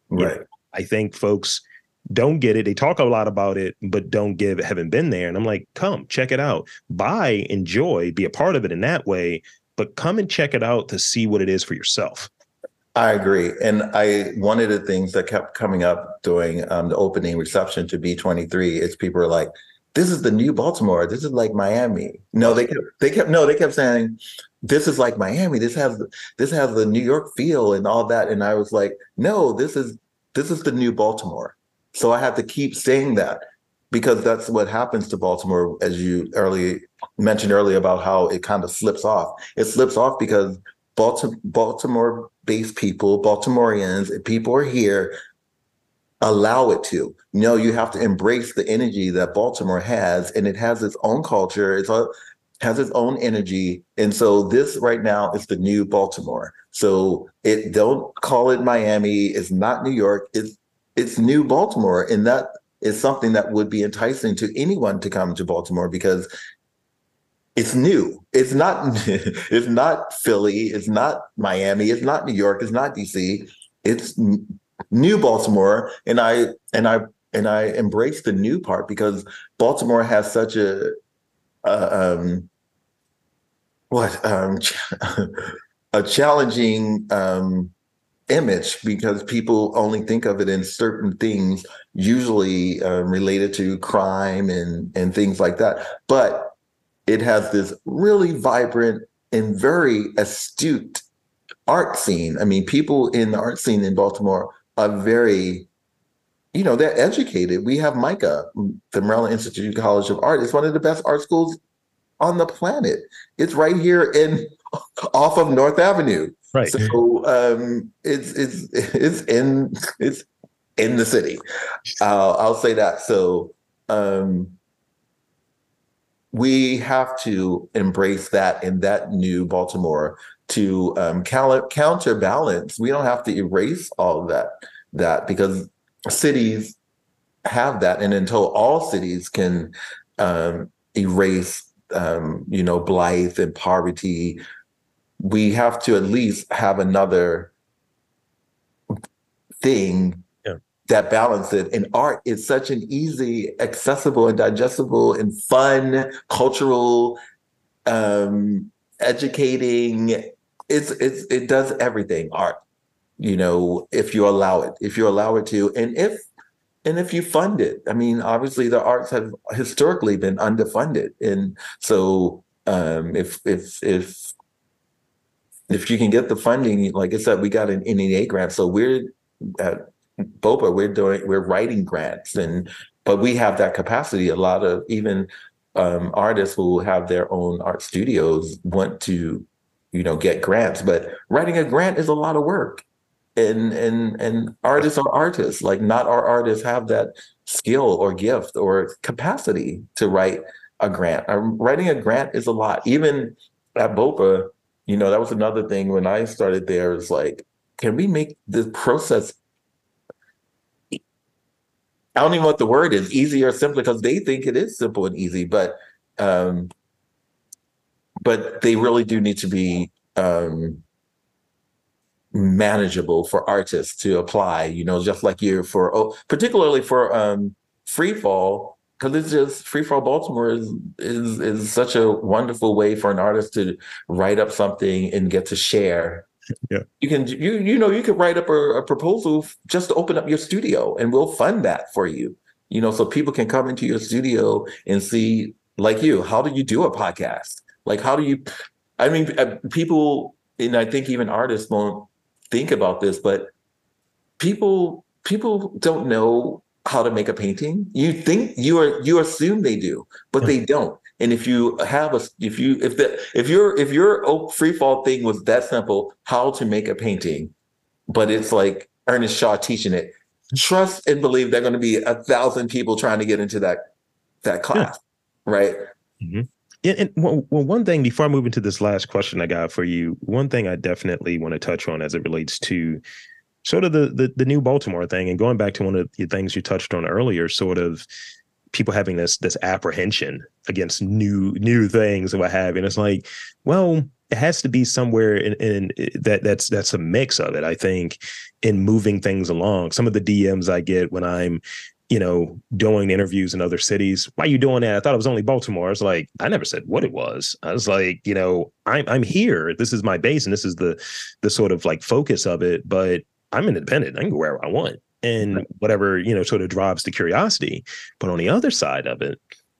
right. Know, I think folks don't get it. They talk a lot about it, but don't give haven't been there. And I'm like, come check it out, buy, enjoy, be a part of it in that way. But come and check it out to see what it is for yourself. I agree. And I one of the things that kept coming up during um, the opening reception to B23 is people are like, this is the new Baltimore. This is like Miami. No, they kept they kept no, they kept saying, this is like Miami. This has this has the New York feel and all that. And I was like, no, this is this is the new Baltimore. So I have to keep saying that because that's what happens to Baltimore, as you early mentioned earlier about how it kind of slips off. It slips off because Baltimore based people, Baltimoreans, people are here, allow it to. No, you have to embrace the energy that Baltimore has, and it has its own culture. It's a, has its own energy, and so this right now is the new Baltimore. So it don't call it Miami. It's not New York. It's it's new Baltimore, and that is something that would be enticing to anyone to come to Baltimore because it's new. It's not it's not Philly, it's not Miami, it's not New York, it's not DC. It's new Baltimore and I and I and I embrace the new part because Baltimore has such a, a um what um, a challenging um, image because people only think of it in certain things, usually uh, related to crime and and things like that. But it has this really vibrant and very astute art scene. I mean, people in the art scene in Baltimore are very, you know, they're educated. We have MICA, the Maryland Institute College of Art. It's one of the best art schools on the planet. It's right here in off of North Avenue. Right. So um, it's it's it's in it's in the city. Uh, I'll say that. So um, we have to embrace that in that new Baltimore to um, counterbalance. We don't have to erase all that that because cities have that, and until all cities can um, erase, um, you know, blight and poverty, we have to at least have another thing. That balance it. And art is such an easy, accessible, and digestible and fun, cultural, um, educating. It's it's it does everything. Art, you know, if you allow it, if you allow it to, and if and if you fund it. I mean, obviously the arts have historically been underfunded, and so um, if if if if you can get the funding, like I said, we got an NEA grant, so we're at BOPA, we're doing we're writing grants, and but we have that capacity. A lot of even um, artists who have their own art studios want to, you know, get grants, but writing a grant is a lot of work. And and and artists are artists. Like not our artists have that skill or gift or capacity to write a grant. Um, writing a grant is a lot. Even at BOPA, you know, that was another thing when I started there. Is like, can we make this process? I don't even know what the word is, easy or simple, because they think it is simple and easy, but um, but they really do need to be um, manageable for artists to apply. You know, just like you for oh, particularly for um, free fall, because it's just free fall Baltimore is is is such a wonderful way for an artist to write up something and get to share. Yeah. You can you you know you could write up a, a proposal just to open up your studio and we'll fund that for you. You know, so people can come into your studio and see like you, how do you do a podcast? Like how do you I mean uh, people and I think even artists won't think about this, but people people don't know how to make a painting. You think you are you assume they do, but they don't. And if you have a if you if the if your if your oak free fall thing was that simple, how to make a painting, but it's like Ernest Shaw teaching it, trust and believe there are going to be a thousand people trying to get into that that class, right? Mm-hmm. Yeah, and well, well, one thing before I move into this last question I got for you, one thing I definitely want to touch on as it relates to sort of the, the the new Baltimore thing, and going back to one of the things you touched on earlier, sort of people having this this apprehension against new new things and what have you. And it's like, well, it has to be somewhere in, in that that's that's a mix of it. I think in moving things along. Some of the DMs I get when I'm you know, doing interviews in other cities. Why are you doing that? I thought it was only Baltimore. I was like, I never said what it was. I was like, you know, I'm I'm here. This is my base, and this is the the sort of like focus of it. But I'm independent. I can go wherever I want, and whatever you know, sort of drives the curiosity. But on the other side of it,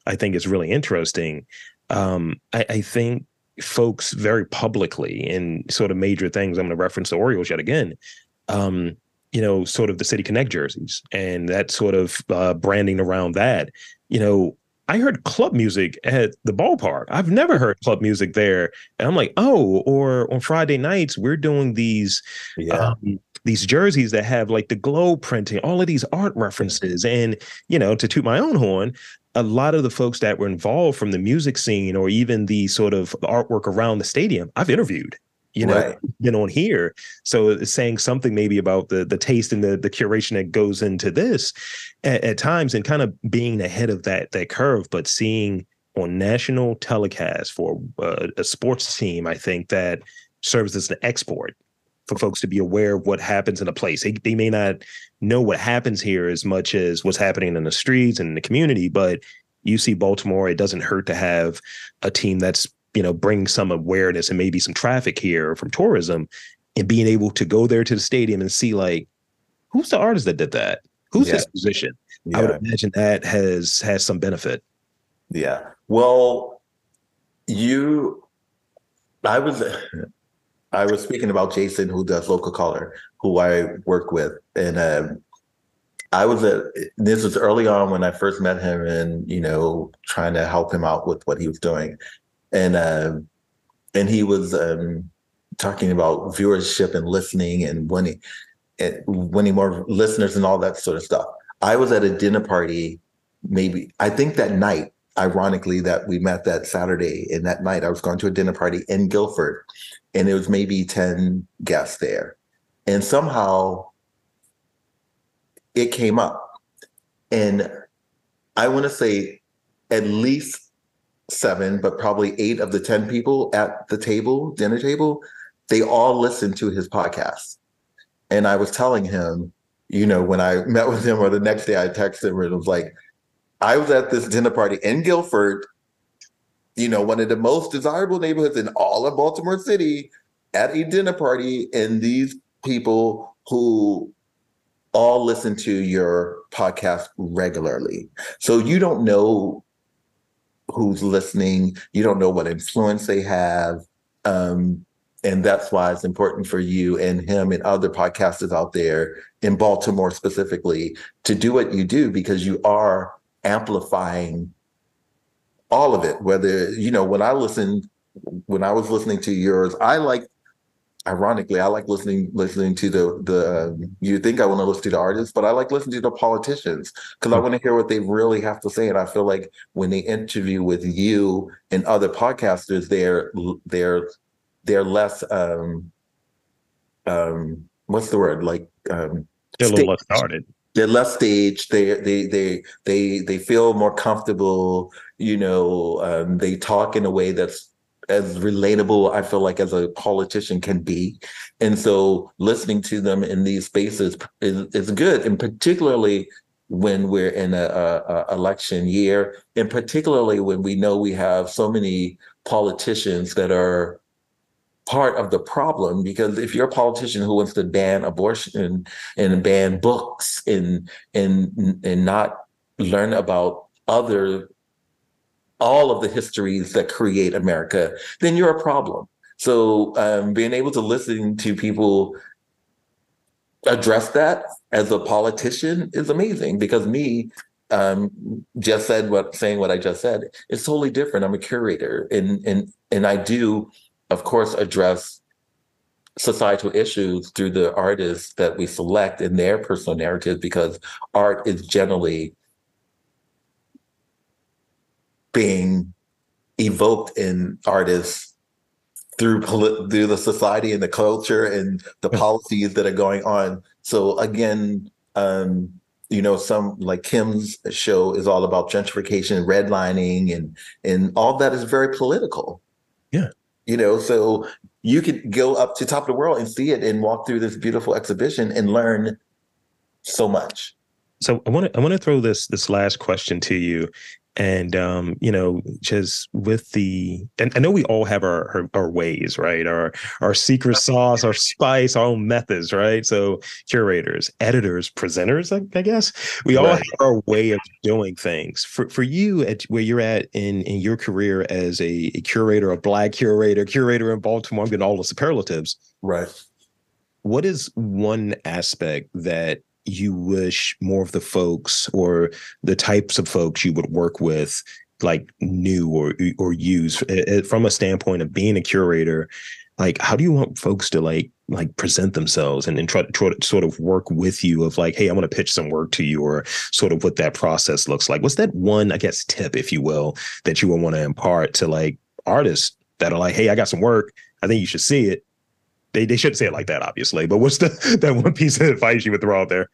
I think it's really interesting. Um, I, I think folks very publicly in sort of major things. I'm going to reference the Orioles yet again. Um, you know, sort of the City Connect jerseys and that sort of uh, branding around that. You know, I heard club music at the ballpark. I've never heard club music there, and I'm like, oh, or on Friday nights we're doing these, Yeah. um, these jerseys that have like the glow printing, all of these art references, and you know, to toot my own horn. A lot of the folks that were involved from the music scene or even the sort of artwork around the stadium, I've interviewed you know Right. been on here so it's saying something maybe about the the taste and the the curation that goes into this at, at times and kind of being ahead of that that curve but seeing on national telecast for uh, a sports team i think that serves as an export for folks to be aware of what happens in a place. They, they may not know what happens here as much as what's happening in the streets and in the community but you see baltimore it doesn't hurt to have a team that's you know bring some awareness and maybe some traffic here from tourism and being able to go there to the stadium and see like who's the artist that did that who's Yeah. this musician i would imagine that has has some benefit Yeah. Well, you, I was, I was speaking about Jason, who does local color, who I work with, and um, I was at. This was early on when I first met him, and you know, trying to help him out with what he was doing, and um, and he was um, talking about viewership and listening and winning, winning more listeners and all that sort of stuff. I was at a dinner party, maybe I think that night ironically that we met that Saturday and that night I was going to a dinner party in Guilford and it was maybe 10 guests there. And somehow it came up. And I want to say at least seven, but probably eight of the 10 people at the table, dinner table, they all listened to his podcast. And I was telling him, you know, when I met with him or the next day I texted him and was like, I was at this dinner party in Guilford, you know, one of the most desirable neighborhoods in all of Baltimore City, at a dinner party, and these people who all listen to your podcast regularly. So you don't know who's listening, you don't know what influence they have. Um, and that's why it's important for you and him and other podcasters out there in Baltimore specifically to do what you do because you are amplifying all of it. Whether you know when i listened when i was listening to yours i like ironically i like listening listening to the the you think i want to listen to the artists but i like listening to the politicians because i hmm. want to hear what they really have to say. And i feel like when they interview with you and other podcasters they're they're they're less um um what's the word? Like um they're a little less staged. started they're less staged. They they they they they feel more comfortable you know um, they talk in a way that's as relatable i feel like as a politician can be. And so listening to them in these spaces is, is good. And particularly when we're in a, a, a election year and particularly when we know we have so many politicians that are part of the problem because if you're a politician who wants to ban abortion and ban books and and and not learn about other all of the histories that create America, then you're a problem. So um, being able to listen to people address that as a politician is amazing because me um, just said what saying what I just said. is totally different. I'm a curator and and and I do of course, address societal issues through the artists that we select in their personal narratives because art is generally being evoked in artists through polit- through the society and the culture and the policies that are going on. So again, um, you know, some like Kim's show is all about gentrification, redlining, and and all that is very political. Yeah. You know, so you could go up to top of the world and see it and walk through this beautiful exhibition and learn so much. So I want to I want to throw this this last question to you, and um, you know, just with the and I know we all have our our, our ways, right? Our our secret sauce, our spice, our own methods, right? So curators, editors, presenters, I, I guess we all Right. have our way of doing things. For for you, at where you're at in in your career as a, a curator, a black curator, curator in Baltimore, I'm getting all the superlatives Right. what is one aspect that you wish more of the folks or the types of folks you would work with like knew or or use Eh, eh, from a standpoint of being a curator like how do you want folks to like like present themselves and try to, try to sort of work with you of like hey i want to pitch some work to you or sort of what that process looks like? What's that one i guess tip if you will that you would want to impart to like artists that are like hey i got some work. I think you should see it they they shouldn't say it like that, obviously. But what's the that one piece of advice you would throw out there?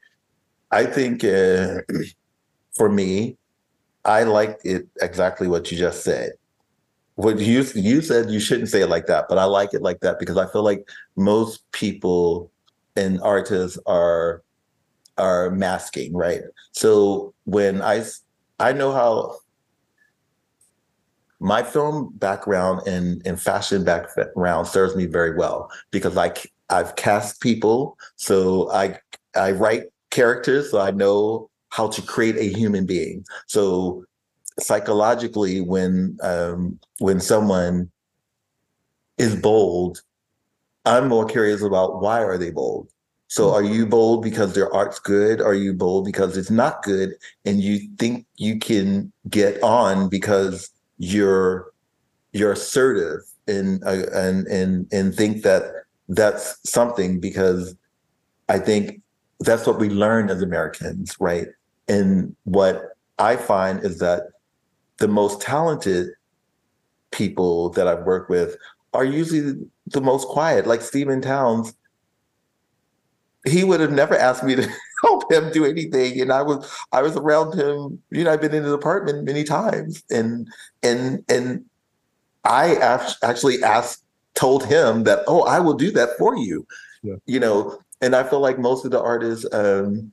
I think uh, for me, I like it exactly what you just said. What you you said you shouldn't say it like that, but I like it like that because I feel like most people and artists are are masking, right? So when I I know how my film background and, and fashion background serves me very well because I I've cast people, so I I write characters, so I know how to create a human being. So psychologically, when um, when someone is bold, I'm more curious about why are they bold. So are you bold because their art's good? Are you bold because it's not good and you think you can get on because you're you're assertive and uh, and and and think that that's something because I think that's what we learn as Americans, right? And what I find is that the most talented people that I've worked with are usually the most quiet. Like Stephen Towns, he would have never asked me to help him do anything, and I was I was around him. You know, I've been in his apartment many times, and and and I actually asked, told him that, oh, I will do that for you. Yeah. You know, and I feel like most of the artists um,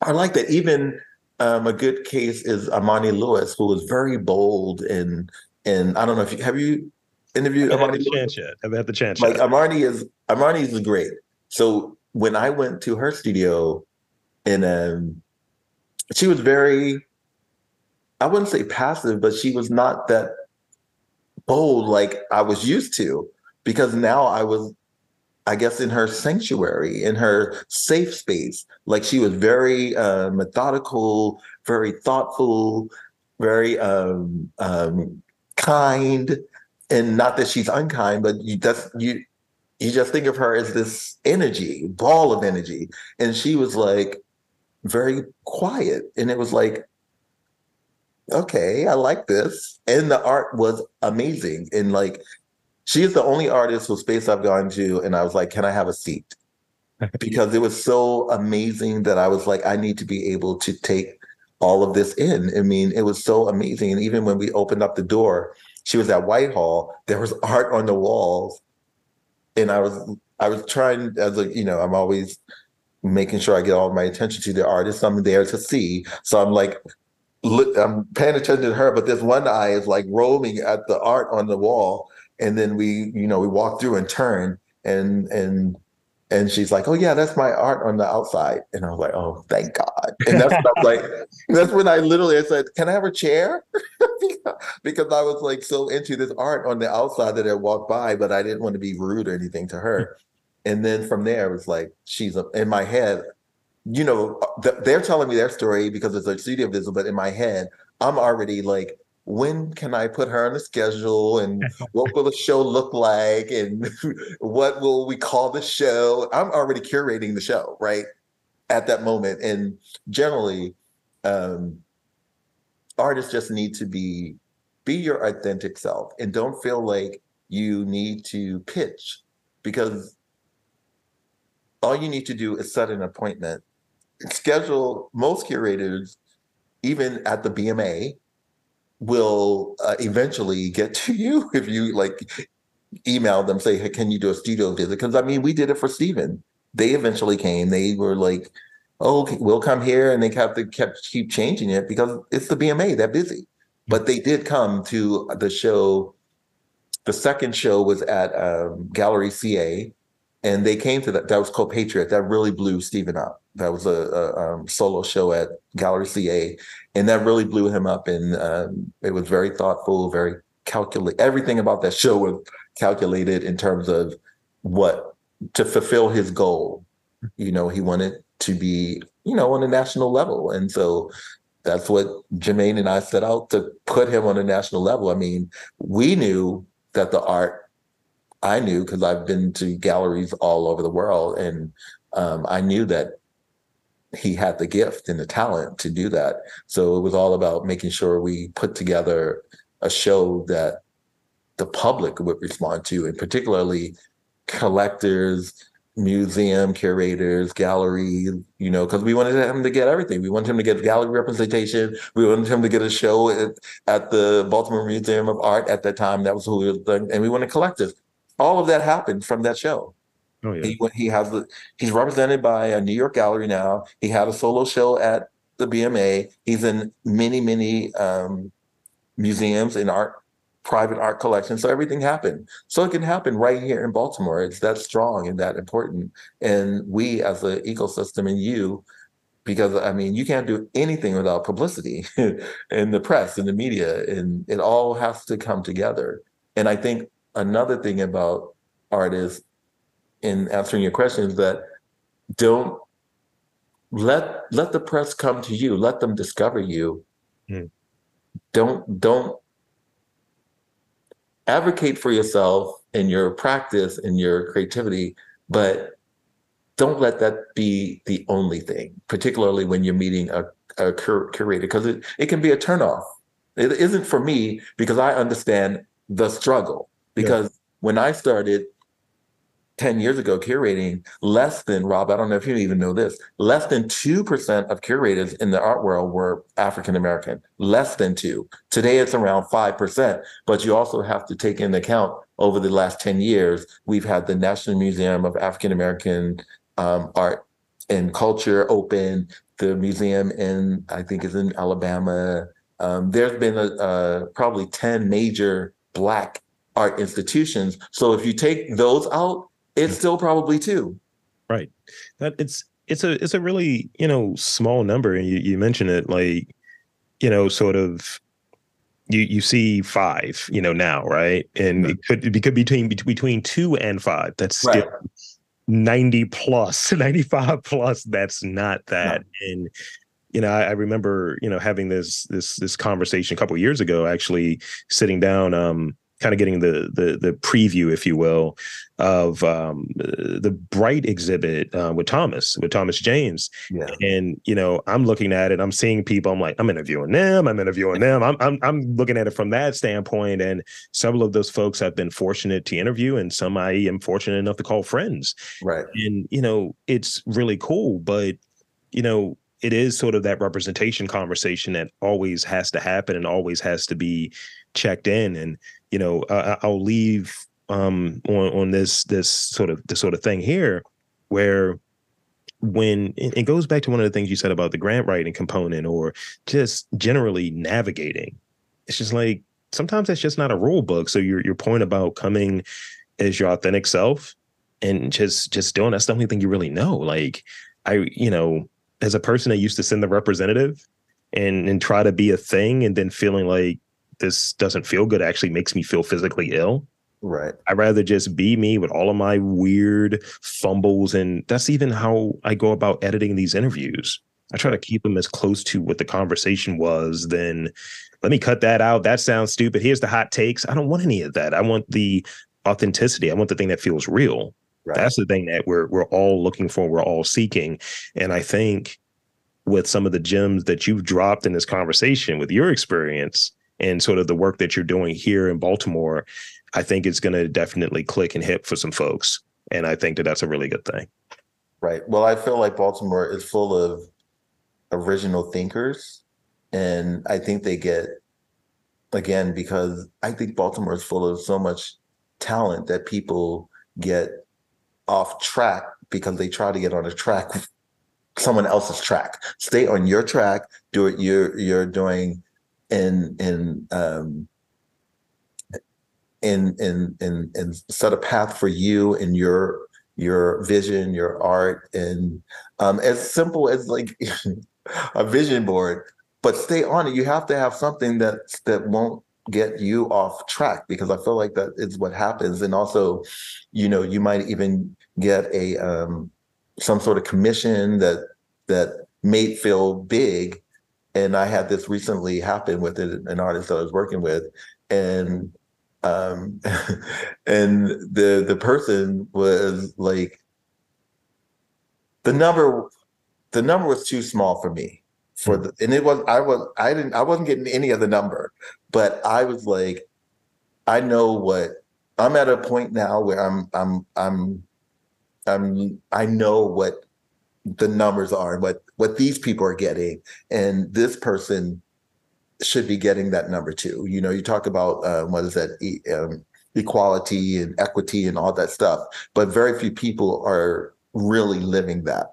are like that. Even um, a good case is Amani Lewis, who was very bold and and I don't know if you have you interviewed I haven't Amani. Had the chance yet. I haven't had the chance. Like yet. Amani is Amani is great. So when I went to her studio, and um, she was very, I wouldn't say passive, but she was not that bold like I was used to because now I was I guess in her sanctuary, in her safe space. Like she was very uh, methodical, very thoughtful, very um, um, kind, and not that she's unkind, but you just you you just think of her as this energy, ball of energy, and she was like very quiet, and it was like. Okay, I like this. And the art was amazing. And like she is the only artist whose space I've gone to, and I was like, "Can I have a seat?" because it was so amazing that I was like, I need to be able to take all of this in. I mean, it was so amazing. And even when we opened up the door, she was at Whitehall. There was art on the walls, and I was I was trying as a you know I'm always making sure I get all my attention to the artist I'm there to see. So I'm like look, I'm paying attention to her, but this one eye is like roaming at the art on the wall and then we you know we walk through and turn and and and she's like, "Oh yeah, that's my art on the outside." And I was like, "Oh, thank God!" And that's when I was like, that's when I literally I said, "Can I have a chair?" because I was like so into this art on the outside that I walked by, but I didn't want to be rude or anything to her. and then from there, it was like she's a, in my head. You know, they're telling me their story because it's a studio visit, but in my head, I'm already like when can I put her on the schedule and what will the show look like and what will we call the show? I'm already curating the show, right? At that moment. And generally, um, artists just need to be be your authentic self and don't feel like you need to pitch because all you need to do is set an appointment. Schedule most curators, even at the BMA, will uh, eventually get to you if you like email them say hey can you do a studio visit? Because i mean we did it for Stephen. They eventually came. They were like oh okay, we'll come here and they have to kept keep changing it because it's the bma they're busy. But they did come to the show. The second show was at um, gallery ca and they came to that that was called patriot that really blew Stephen up that was a, a um, solo show at gallery ca and that really blew him up. And um, it was very thoughtful, very calculate. Everything about that show was calculated in terms of what to fulfill his goal. You know, he wanted to be, you know, on a national level, and so that's what Jermaine and I set out to put him on a national level. I mean, we knew that the art. I knew because I've been to galleries all over the world, and um, I knew that he had the gift and the talent to do that. So it was all about making sure we put together a show that the public would respond to, and particularly collectors, museum curators, gallery, you know, because we wanted him to get everything. We wanted him to get gallery representation. We wanted him to get a show at, at the Baltimore Museum of Art at that time. That was who we were and we wanted collectors. All of that happened from that show. Oh, yeah. He he has the he's represented by a New York gallery now. He had a solo show at the BMA. He's in many many um, museums and art private art collections. So everything happened. So it can happen right here in Baltimore. It's that strong and that important. And we as an ecosystem and you, because I mean, you can't do anything without publicity in the press and the media, and it all has to come together. And I think another thing about art is in answering your question is that don't let let the press come to you, let them discover you. Mm. Don't don't advocate for yourself and your practice and your creativity, but don't let that be the only thing, particularly when you're meeting a, a cur- curator, because it, it can be a turnoff. It isn't for me because I understand the struggle. Because when I started 10 years ago curating, less than, Rob, I don't know if you even know this, less than 2% of curators in the art world were African American, less than two. Today it's around 5%, but you also have to take into account over the last 10 years, we've had the National Museum of African American um, Art and Culture open, the museum in, I think is in Alabama. Um, there's been a, probably 10 major Black art institutions. So if you take those out, it's still probably two. Right. That it's it's a it's a really you know small number, and you you mentioned it like you know sort of you you see five you know now right, and it could it could be between between two and five. That's still Right. 90 plus 95 plus that's not that and you know I, I remember you know having this this this conversation a couple years ago actually sitting down um kind of getting the the the preview if you will of um the bright exhibit uh, with thomas with thomas james Yeah. and you know i'm looking at it i'm seeing people i'm like i'm interviewing them i'm interviewing them i'm i'm, I'm looking at it from that standpoint and several of those folks i've been fortunate to interview and some i am fortunate enough to call friends Right. and you know it's really cool but you know it is sort of that representation conversation that always has to happen and always has to be checked in. And you know I, i'll leave um on on this this sort of this sort of thing here where when it goes back to one of the things you said about the grant writing component or just generally navigating. It's just like sometimes that's just not a rule book. So your your point about coming as your authentic self and just just doing that's the only thing you really know. Like i you know as a person that used to send the representative and and try to be a thing and then feeling like this doesn't feel good actually makes me feel physically ill Right. I'd rather just be me with all of my weird fumbles. And that's even how I go about editing these interviews. I try to keep them as close to what the conversation was Then let me cut that out. That sounds stupid. Here's the hot takes. I don't want any of that. I want the authenticity. I want the thing that feels real. Right. That's the thing that we're we're all looking for, we're all seeking. And I think with some of the gems that you've dropped in this conversation with your experience and sort of the work that you're doing here in Baltimore, I think it's going to definitely click and hit for some folks. And I think that that's a really good thing. Right. Well, I feel like Baltimore is full of original thinkers. And I think they get, again, because I think Baltimore is full of so much talent that people get off track because they try to get on a track, someone else's track. Stay on your track, do what you're you're doing and and um and and and and set a path for you and your your vision, your art, and um, as simple as like a vision board. But stay on it. You have to have something that that won't get you off track because I feel like that is what happens. And also, you know, you might even get a um, some sort of commission that that may feel big. And I had this recently happen with an artist that I was working with, and um and the the person was like the number the number was too small for me for the and it was i was i didn't i wasn't getting any of the number but i was like i know what i'm at a point now where i'm i'm i'm i'm i know what the numbers are and what what these people are getting and this person should be getting that number too. You know, you talk about uh, what is that e- um, equality and equity and all that stuff, but very few people are really living that.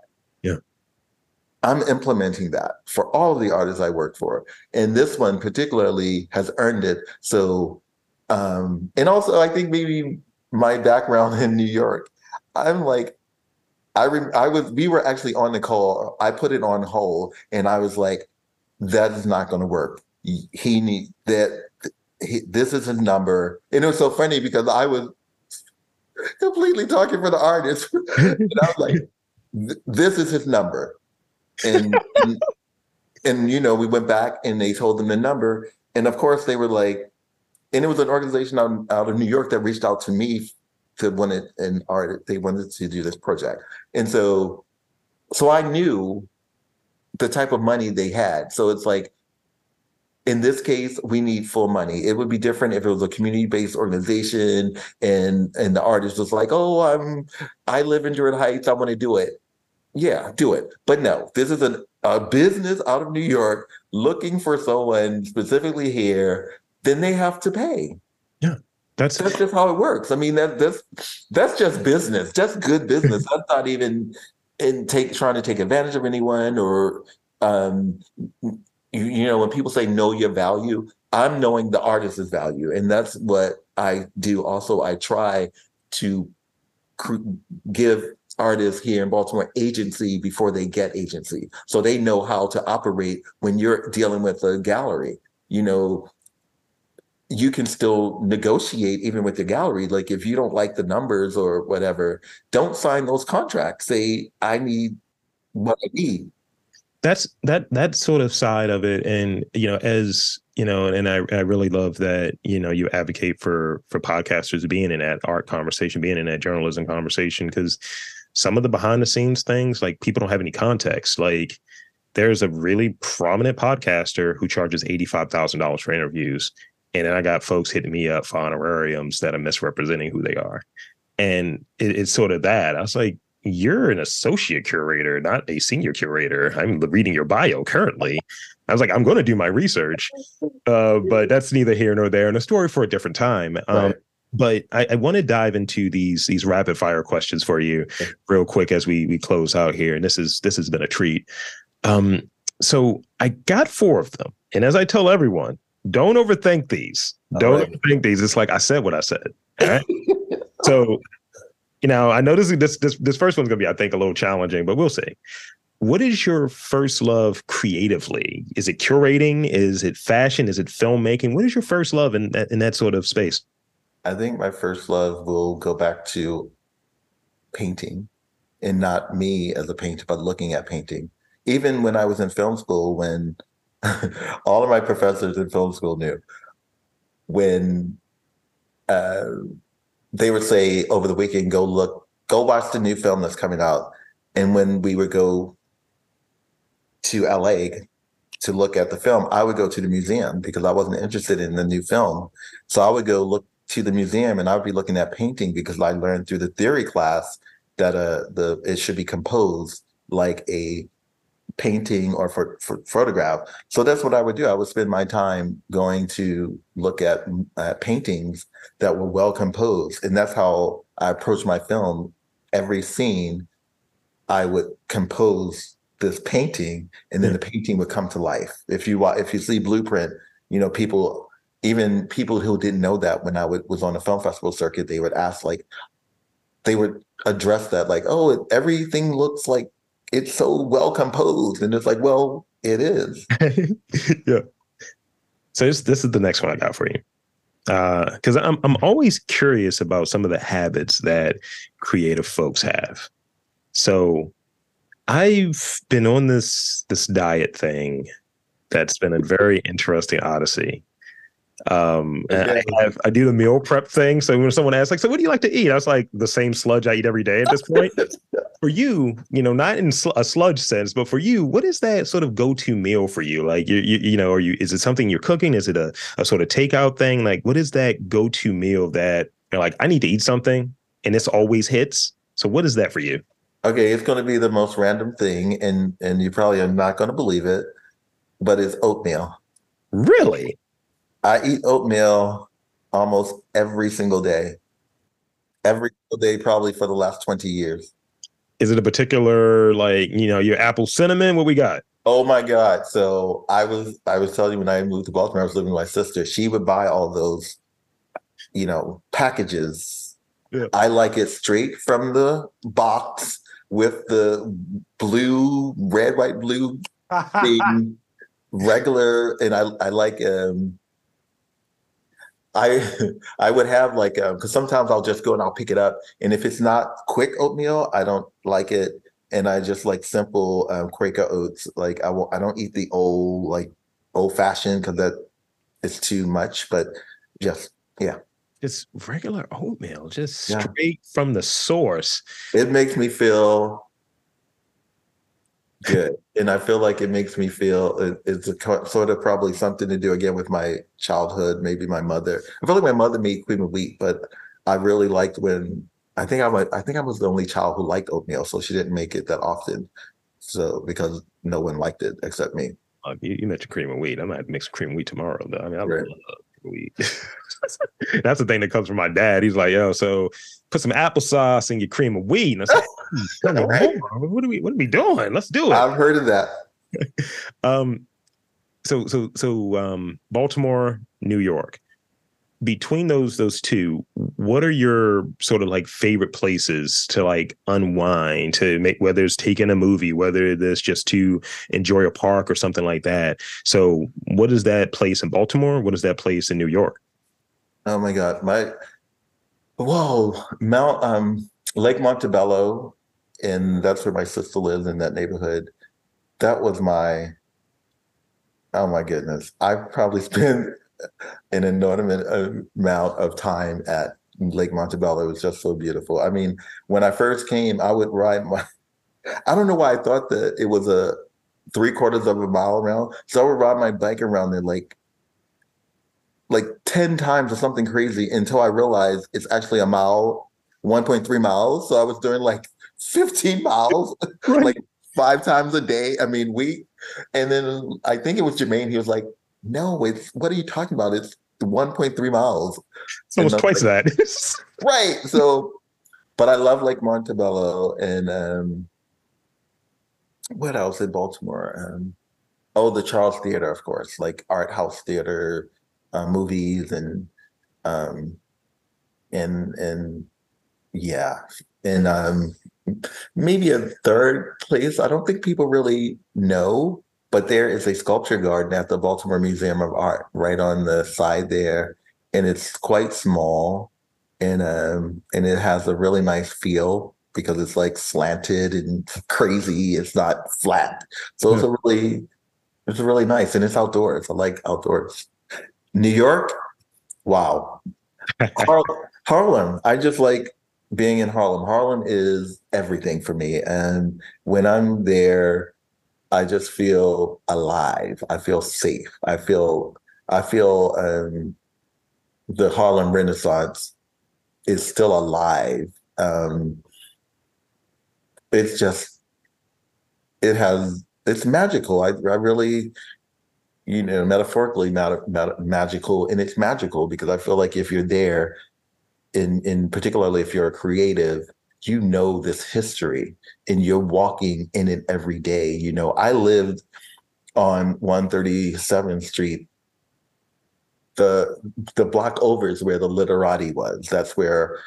I'm implementing that for all of the artists I work for. And this one particularly has earned it. So, um, and also I think maybe my background in New York, I'm like, I rem- I was we were actually on the call. I put it on hold, and I was like, "That is not going to work. He need that. He, this is his number." And it was so funny because I was completely talking for the artist, and I was like, "This is his number," and, and and you know we went back and they told them the number, and of course they were like, and it was an organization out, out of New York that reached out to me to wanted an art they wanted to do this project. And so so i knew the type of money they had. So it's like in this case we need full money. It would be different if it was a community-based organization and and the artist was like oh i'm i live in druid heights. I want to do it yeah do it but no this is an, a business out of new york looking for someone specifically here then they have to pay That's that's just how it works. I mean, that that's that's just business, just good business. That's not even in take trying to take advantage of anyone or um you, you know when people say know your value, I'm knowing the artist's value, and that's what I do. Also, I try to give artists here in Baltimore agency before they get agency, so they know how to operate when you're dealing with a gallery. You know, you can still negotiate even with the gallery. Like if you don't like the numbers or whatever, don't sign those contracts. Say, I need what I need. that's that that sort of side of it and you know as you know and I, I really love that you know you advocate for for podcasters being in that art conversation being in that journalism conversation because some of the behind the scenes things like people don't have any context like there's a really prominent podcaster who charges $85,000 for interviews and then I got folks hitting me up for honorariums that are misrepresenting who they are and it, it's sort of that I was like you're an associate curator, not a senior curator. I'm reading your bio currently. I was like, I'm going to do my research, uh, but that's neither here nor there, and a story for a different time. Um, Right. But I, I want to dive into these these rapid fire questions for you, real quick as we we close out here. And this is this has been a treat. Um, so I got four of them, and as I tell everyone, don't overthink these. All Don't right. overthink these. It's like I said what I said. All right. so you know, I know this is this this this first one's gonna be, I think, a little challenging, but we'll see. What is your first love creatively? Is it curating? Is it fashion? Is it filmmaking? What is your first love in that in that sort of space? I think my first love will go back to painting and not me as a painter, but looking at painting. Even when I was in film school, when all of my professors in film school knew when uh, they would say over the weekend, go look, go watch the new film that's coming out. And when we would go to LA to look at the film, I would go to the museum because I wasn't interested in the new film. So I would go look to the museum and I would be looking at painting because I learned through the theory class that uh the it should be composed like a painting or for, for photograph. So that's what I would do. I would spend my time going to look at uh, paintings that were well composed, and that's how I approach my film. Every scene, I would compose this painting, and then the painting would come to life. If you if you see Blueprint, you know people, even people who didn't know that when I was on the film festival circuit, they would ask like, they would address that like, oh, everything looks like it's so well composed, and it's like, well, it is. yeah. So this this is the next one I got for you. Uh, because I'm I'm always curious about some of the habits that creative folks have. So I've been on this this diet thing that's been a very interesting odyssey. Um, I have I do the meal prep thing. So when someone asks like, so what do you like to eat? I was like, the same sludge I eat every day at this point. for you, you know, not in sl- a sludge sense, but for you, what is that sort of go-to meal for you? Like, you, you, you know, are you is it something you're cooking? Is it a, a sort of takeout thing? Like, what is that go-to meal that you're like, I need to eat something, and this always hits? So, what is that for you? Okay, it's going to be the most random thing, and and you probably are not going to believe it, but it's oatmeal. Really? I eat oatmeal almost every single day, every single day, probably for the last twenty years. Is it a particular like you know your apple cinnamon? What we got? Oh my God. So I was I was telling you when I moved to Baltimore, I was living with my sister. She would buy all those, you know, packages. Yeah. I like it straight from the box with the blue, red, white, blue thing, regular, and I I like um I I would have like because sometimes I'll just go and I'll pick it up, and if it's not quick oatmeal, I don't like it, and I just like simple um, Quaker oats. Like I won't, I don't eat the old like old fashioned because that is too much. But just yeah, Just regular oatmeal, just Yeah. straight from the source. it makes me feel good, and I feel like it makes me feel it, it's a sort of probably something to do again with my childhood, maybe my mother. I feel like my mother made cream of wheat, but I really liked when I think I'm a, I think I was the only child who liked oatmeal, so she didn't make it that often. So because no one liked it except me. You, you mentioned cream of wheat. I might mix cream of wheat tomorrow, though. I mean, I Right. love cream of wheat. That's the thing that comes from my dad. He's like, "Yo, so put some applesauce in your cream of wheat." And I was like, "Hmm, Right. "What are we? What are we doing? Let's do it." I've heard of that. Um, so so so um, Baltimore, New York. Between those those two, what are your sort of like favorite places to like unwind to make whether it's taking a movie, whether it's just to enjoy a park or something like that. So, what is that place in Baltimore? What is that place in New York? Oh my God. My whoa, Mount um Lake Montebello, and that's where my sister lives in that neighborhood. That was my oh my goodness. I probably spent an inordinate amount of time at Lake Montebello. It was just so beautiful. I mean, when I first came, I would ride my I don't know why I thought that it was a three quarters of a mile around. So I would ride my bike around there like like 10 times or something crazy until I realized it's actually a mile, 1.3 miles. So I was doing like 15 miles, like five times a day. I mean, we, and then I think it was Jermaine. He was like, no, it's, what are you talking about? It's 1.3 miles. It's almost And I was twice that. Right. So, but I love Lake Montebello and um, what else in Baltimore? Um, oh, the Charles Theater, of course, like art house theater, uh, movies, and um, and and yeah, and um, maybe a third place. I don't think people really know, but there is a sculpture garden at the Baltimore Museum of Art, right on the side there, and it's quite small and um and it has a really nice feel because it's like slanted and crazy it's not flat so it's a really it's really nice and it's outdoors i like outdoors new york? Wow. Har- harlem. I just like being in harlem. Harlem is everything for me. And when i'm there i just feel alive. I feel safe. I feel i feel um the harlem renaissance is still alive. Um, it's just, it has, it's magical. I, I really, you know, metaphorically ma- ma- magical, and it's magical because I feel like if you're there, in in particularly if you're a creative, you know this history, and you're walking in it every day. You know, I lived on 137th Street the the block over is where the literati was. That's where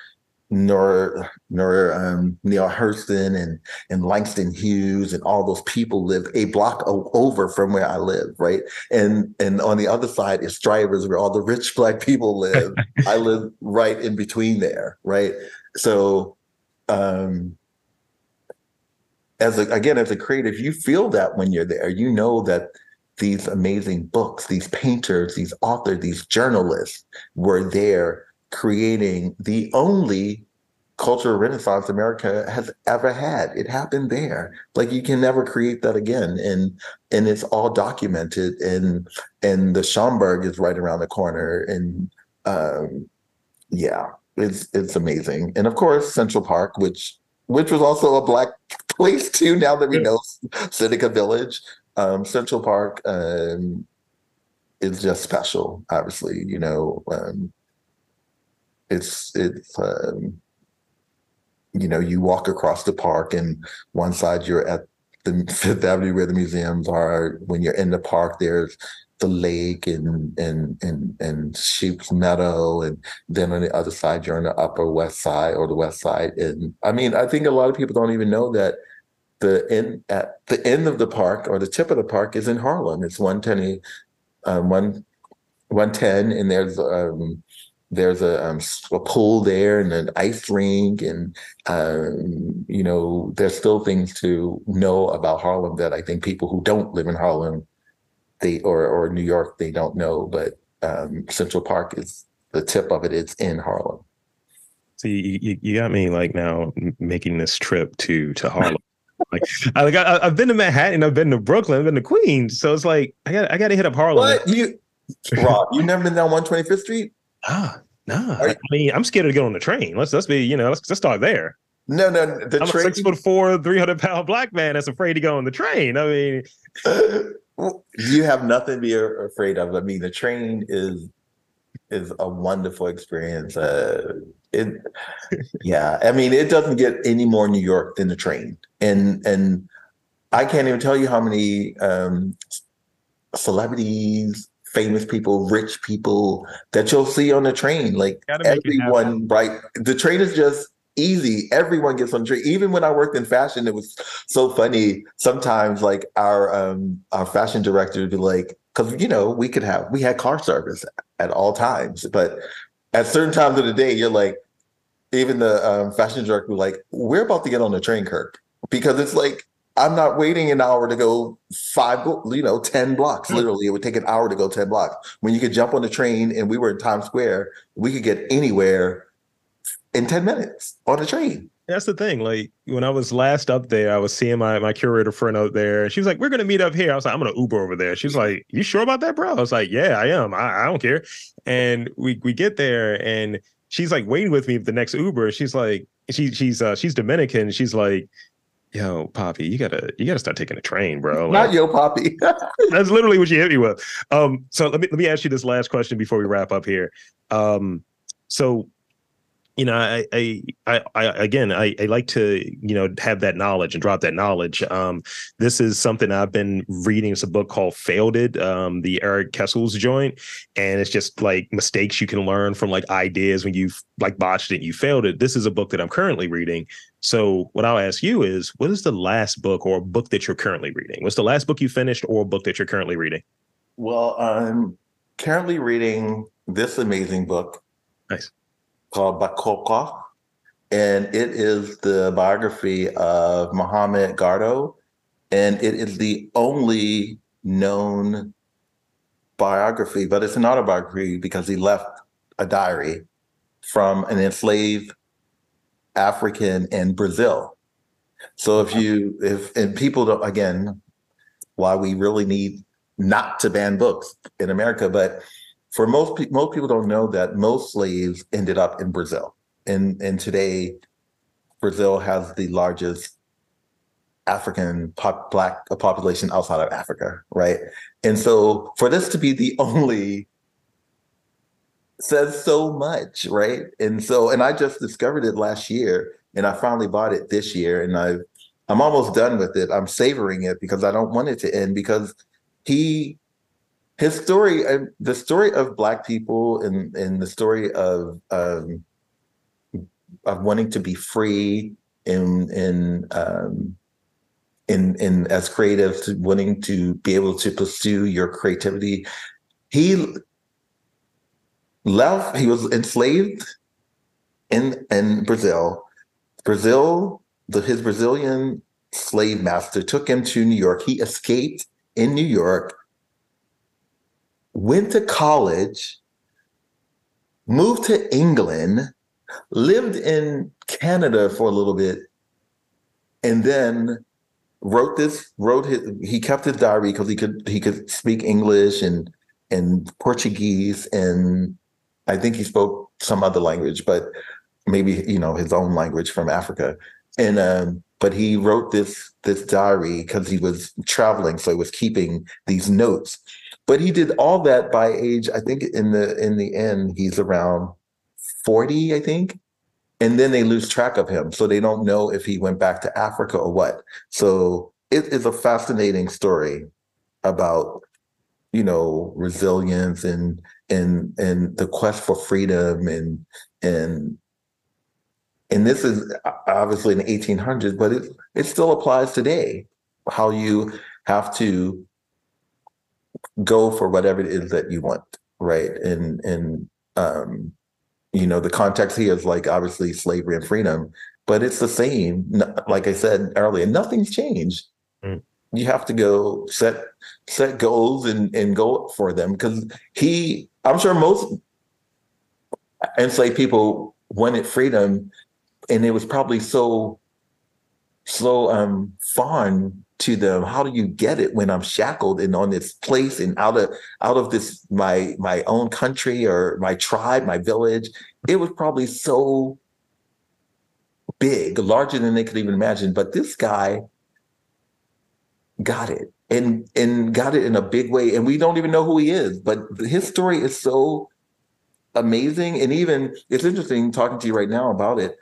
Nor Nor um, Neale Hurston and and Langston Hughes and all those people live a block o- over from where I live, right? And and on the other side is Strivers, where all the rich black people live. I live right in between there, right? So, um, as a, again as a creative, you feel that when you're there. You know that these amazing books, these painters, these authors, these journalists were there creating the only cultural renaissance America has ever had. It happened there. Like you can never create that again. And and it's all documented and and the Schomburg is right around the corner. And um yeah, it's it's amazing. And of course Central Park, which which was also a black place too, now that we know Seneca Village um, Central Park um, is just special. Obviously, you know, um, it's it's um, you know, you walk across the park, and one side you're at the Fifth Avenue where the museums are. When you're in the park, there's the lake and and and and Sheep's Meadow, and then on the other side you're on the Upper West Side or the West Side. And I mean, I think a lot of people don't even know that the end at the end of the park or the tip of the park is in Harlem. It's one ten, um, one one ten, and there's um, there's a, um, a pool there and an ice rink and um, you know there's still things to know about harlem that i think people who don't live in harlem they or or new york they don't know but um, central park is the tip of it it is in harlem See, you, you got me like now making this trip to to Harlem. like, I, like I, I've been to Manhattan, I've been to Brooklyn, I've been to Queens, so it's like I got I got to hit up Harlem. what you rob you never been down 125th street Ah, nah. Are I mean, I'm scared to get on the train. Let's let's be, you know, let's let's start there. no no the I'm a train six foot four, three hundred pound black man that's afraid to go on the train. I mean, you have nothing to be afraid of. I mean, the train is is a wonderful experience. Uh, it, yeah, I mean, it doesn't get any more New York than the train, and and I can't even tell you how many um, celebrities, famous people, rich people that you'll see on the train. Like Gotta make it happen. everyone, right? The train is just easy. Everyone gets on the train. Even when I worked in fashion, it was so funny. Sometimes, like our um our fashion director would be like, because you know we could have we had car service at all times, but at certain times of the day, you're like, even the um, fashion director like, we're about to get on the train, Kirk, because it's like I'm not waiting an hour to go five, you know, ten blocks. Literally, it would take an hour to go ten blocks. When you could jump on the train, and we were in Times Square, we could get anywhere in ten minutes on the train. that's the thing. Like when I was last up there, I was seeing my my curator friend out there. She was like, "We're gonna meet up here." I was like, "I'm gonna Uber over there." She was like, "You sure about that, bro?" I was like, "Yeah, I am. I, I don't care." And we we get there, and she's like waiting with me for the next Uber. She's like, she she's uh she's Dominican. She's like, "Yo, Poppy, you gotta you gotta start taking a train, bro." Like, Not yo, Poppy. That's literally what she hit me with. Um, so let me let me ask you this last question before we wrap up here. Um, so you know, I I I, I again I, I like to, you know, have that knowledge and drop that knowledge. Um, this is something I've been reading. It's a book called Failed It, um, the Erik Kessels joint. And it's just like mistakes you can learn from like ideas when you've like botched it, and you failed it. This is a book that I'm currently reading. So what I'll ask you is, what is the last book or book that you're currently reading? What's the last book you finished or book that you're currently reading? Well, I'm currently reading this amazing book. Nice. Called Baquaqua. And it is the biography of Mahommah Gardo. And it is the only known biography, but it's an autobiography because he left a diary from an enslaved African in Brazil. So if you if and people don't again, why we really need not to ban books in America, but for most most people don't know that most slaves ended up in Brazil, and and today, Brazil has the largest African pop, black uh, population outside of Africa, right? And so, for this to be the only says so much, right? And so, and I just discovered it last year, and I finally bought it this year, and I, I'm almost done with it. I'm savoring it because I don't want it to end because he his story uh, the story of black people and and the story of um of wanting to be free in in um in in as creatives wanting to be able to pursue your creativity. He left he was enslaved in in brazil. Brazil the his brazilian slave master took him to new york. He escaped in new york went to college, moved to England, lived in Canada for a little bit, and then wrote this, wrote his he kept his diary because he could he could speak English and and Portuguese and I think he spoke some other language, but maybe you know his own language from Africa. And um, but he wrote this this diary because he was traveling, so he was keeping these notes but he did all that by age i think in the in the end he's around 40 i think and then they lose track of him, so they don't know if he went back to Africa or what. So it is a fascinating story about you know resilience and and and the quest for freedom and and and this is obviously in the 1800s but it it still applies today how you have to go for whatever it is that you want right and and um you know the context here is like obviously slavery and freedom but it's the same like i said earlier nothing's changed Mm. you have to go set set goals and and go for them because he i'm sure most enslaved people wanted freedom and it was probably so so um fun to them how do you get it when i'm shackled and on this place and out of out of this my my own country or my tribe my village? It was probably so big larger than they could even imagine but this guy got it and and got it in a big way and we don't even know who he is but his story is so amazing and even it's interesting talking to you right now about it.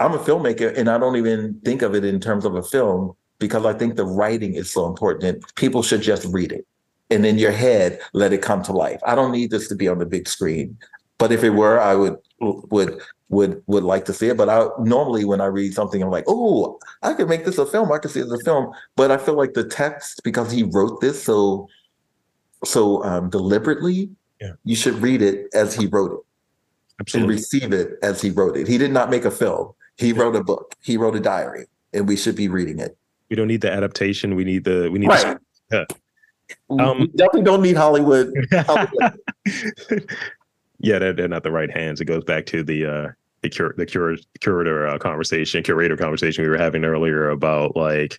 I'm a filmmaker and i don't even think of it in terms of a film because i think the writing is so important people should just read it. And in your head let it come to life. I don't need this to be on the big screen but if it were i would would would would like to see it. But i normally when i read something i'm like oh i could make this a film. I could see it as a film. But i feel like the text because he wrote this so so um deliberately Yeah. you should read it as he wrote it. Absolutely. and receive it as he wrote it. He did not make a film. He wrote a book. He wrote a diary and we should be reading it We don't need the adaptation. We need the we need right Yeah. we Um, definitely don't need hollywood the Yeah, they're, they're not the right hands. It goes back to the uh the cur the cur curator uh, conversation, curator conversation we were having earlier about like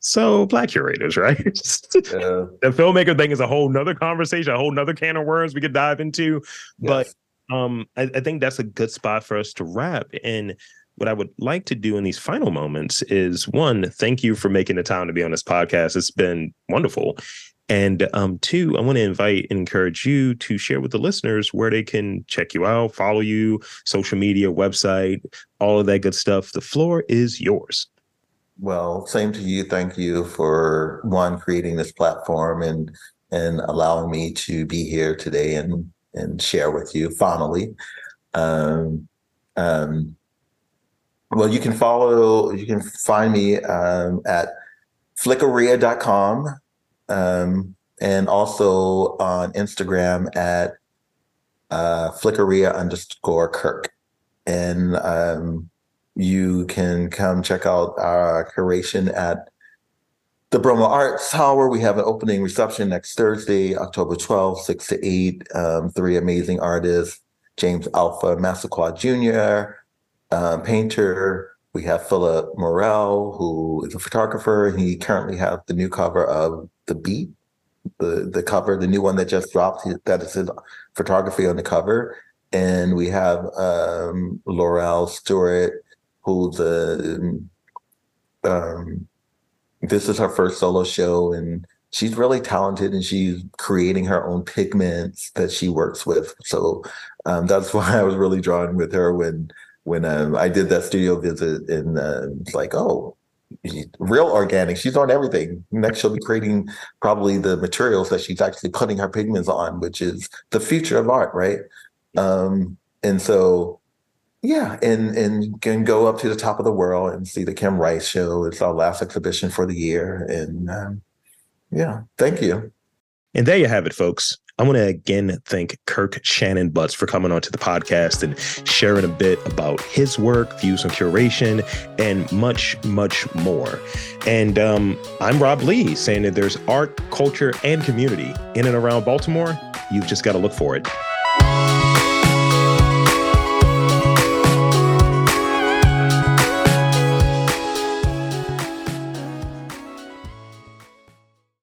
so black curators, right? Uh, the filmmaker thing is a whole nother conversation, a whole nother can of worms we could dive into. But um I, I think that's a good spot for us to wrap and what i would like to do in these final moments is one thank you for making the time to be on this podcast it's been wonderful and um two i want to invite and encourage you to share with the listeners where they can check you out follow you social media website all of that good stuff the floor is yours Well, same to you. Thank you for one creating this platform and and allowing me to be here today and and share with you finally. Um, um, well, you can follow, you can find me um, at flickeria.com um, and also on Instagram at uh, underscore Kirk. And um, you can come check out our curation at the Bromo Arts Tower. We have an opening reception next Thursday, October 12th, 6 to 8. Um, three amazing artists James Alpha Massaquoi Jr., um, painter. We have Philip Morel, who is a photographer. He currently has the new cover of The Beat, the, the cover, the new one that just dropped. That is his photography on the cover. And we have um, Laurel Stewart, who's a um, this is her first solo show and she's really talented and she's creating her own pigments that she works with so um, that's why i was really drawn with her when when um, i did that studio visit and uh, like oh real organic she's on everything next she'll be creating probably the materials that she's actually putting her pigments on which is the future of art right um, and so yeah, and and can go up to the top of the world and see the Kim Rice show. It's our last exhibition for the year, and um, yeah, thank you. And there you have it, folks. I want to again thank Kirk Shannon Butts for coming onto the podcast and sharing a bit about his work, views on curation, and much, much more. And um, I'm Rob Lee saying that there's art, culture, and community in and around Baltimore. You've just got to look for it.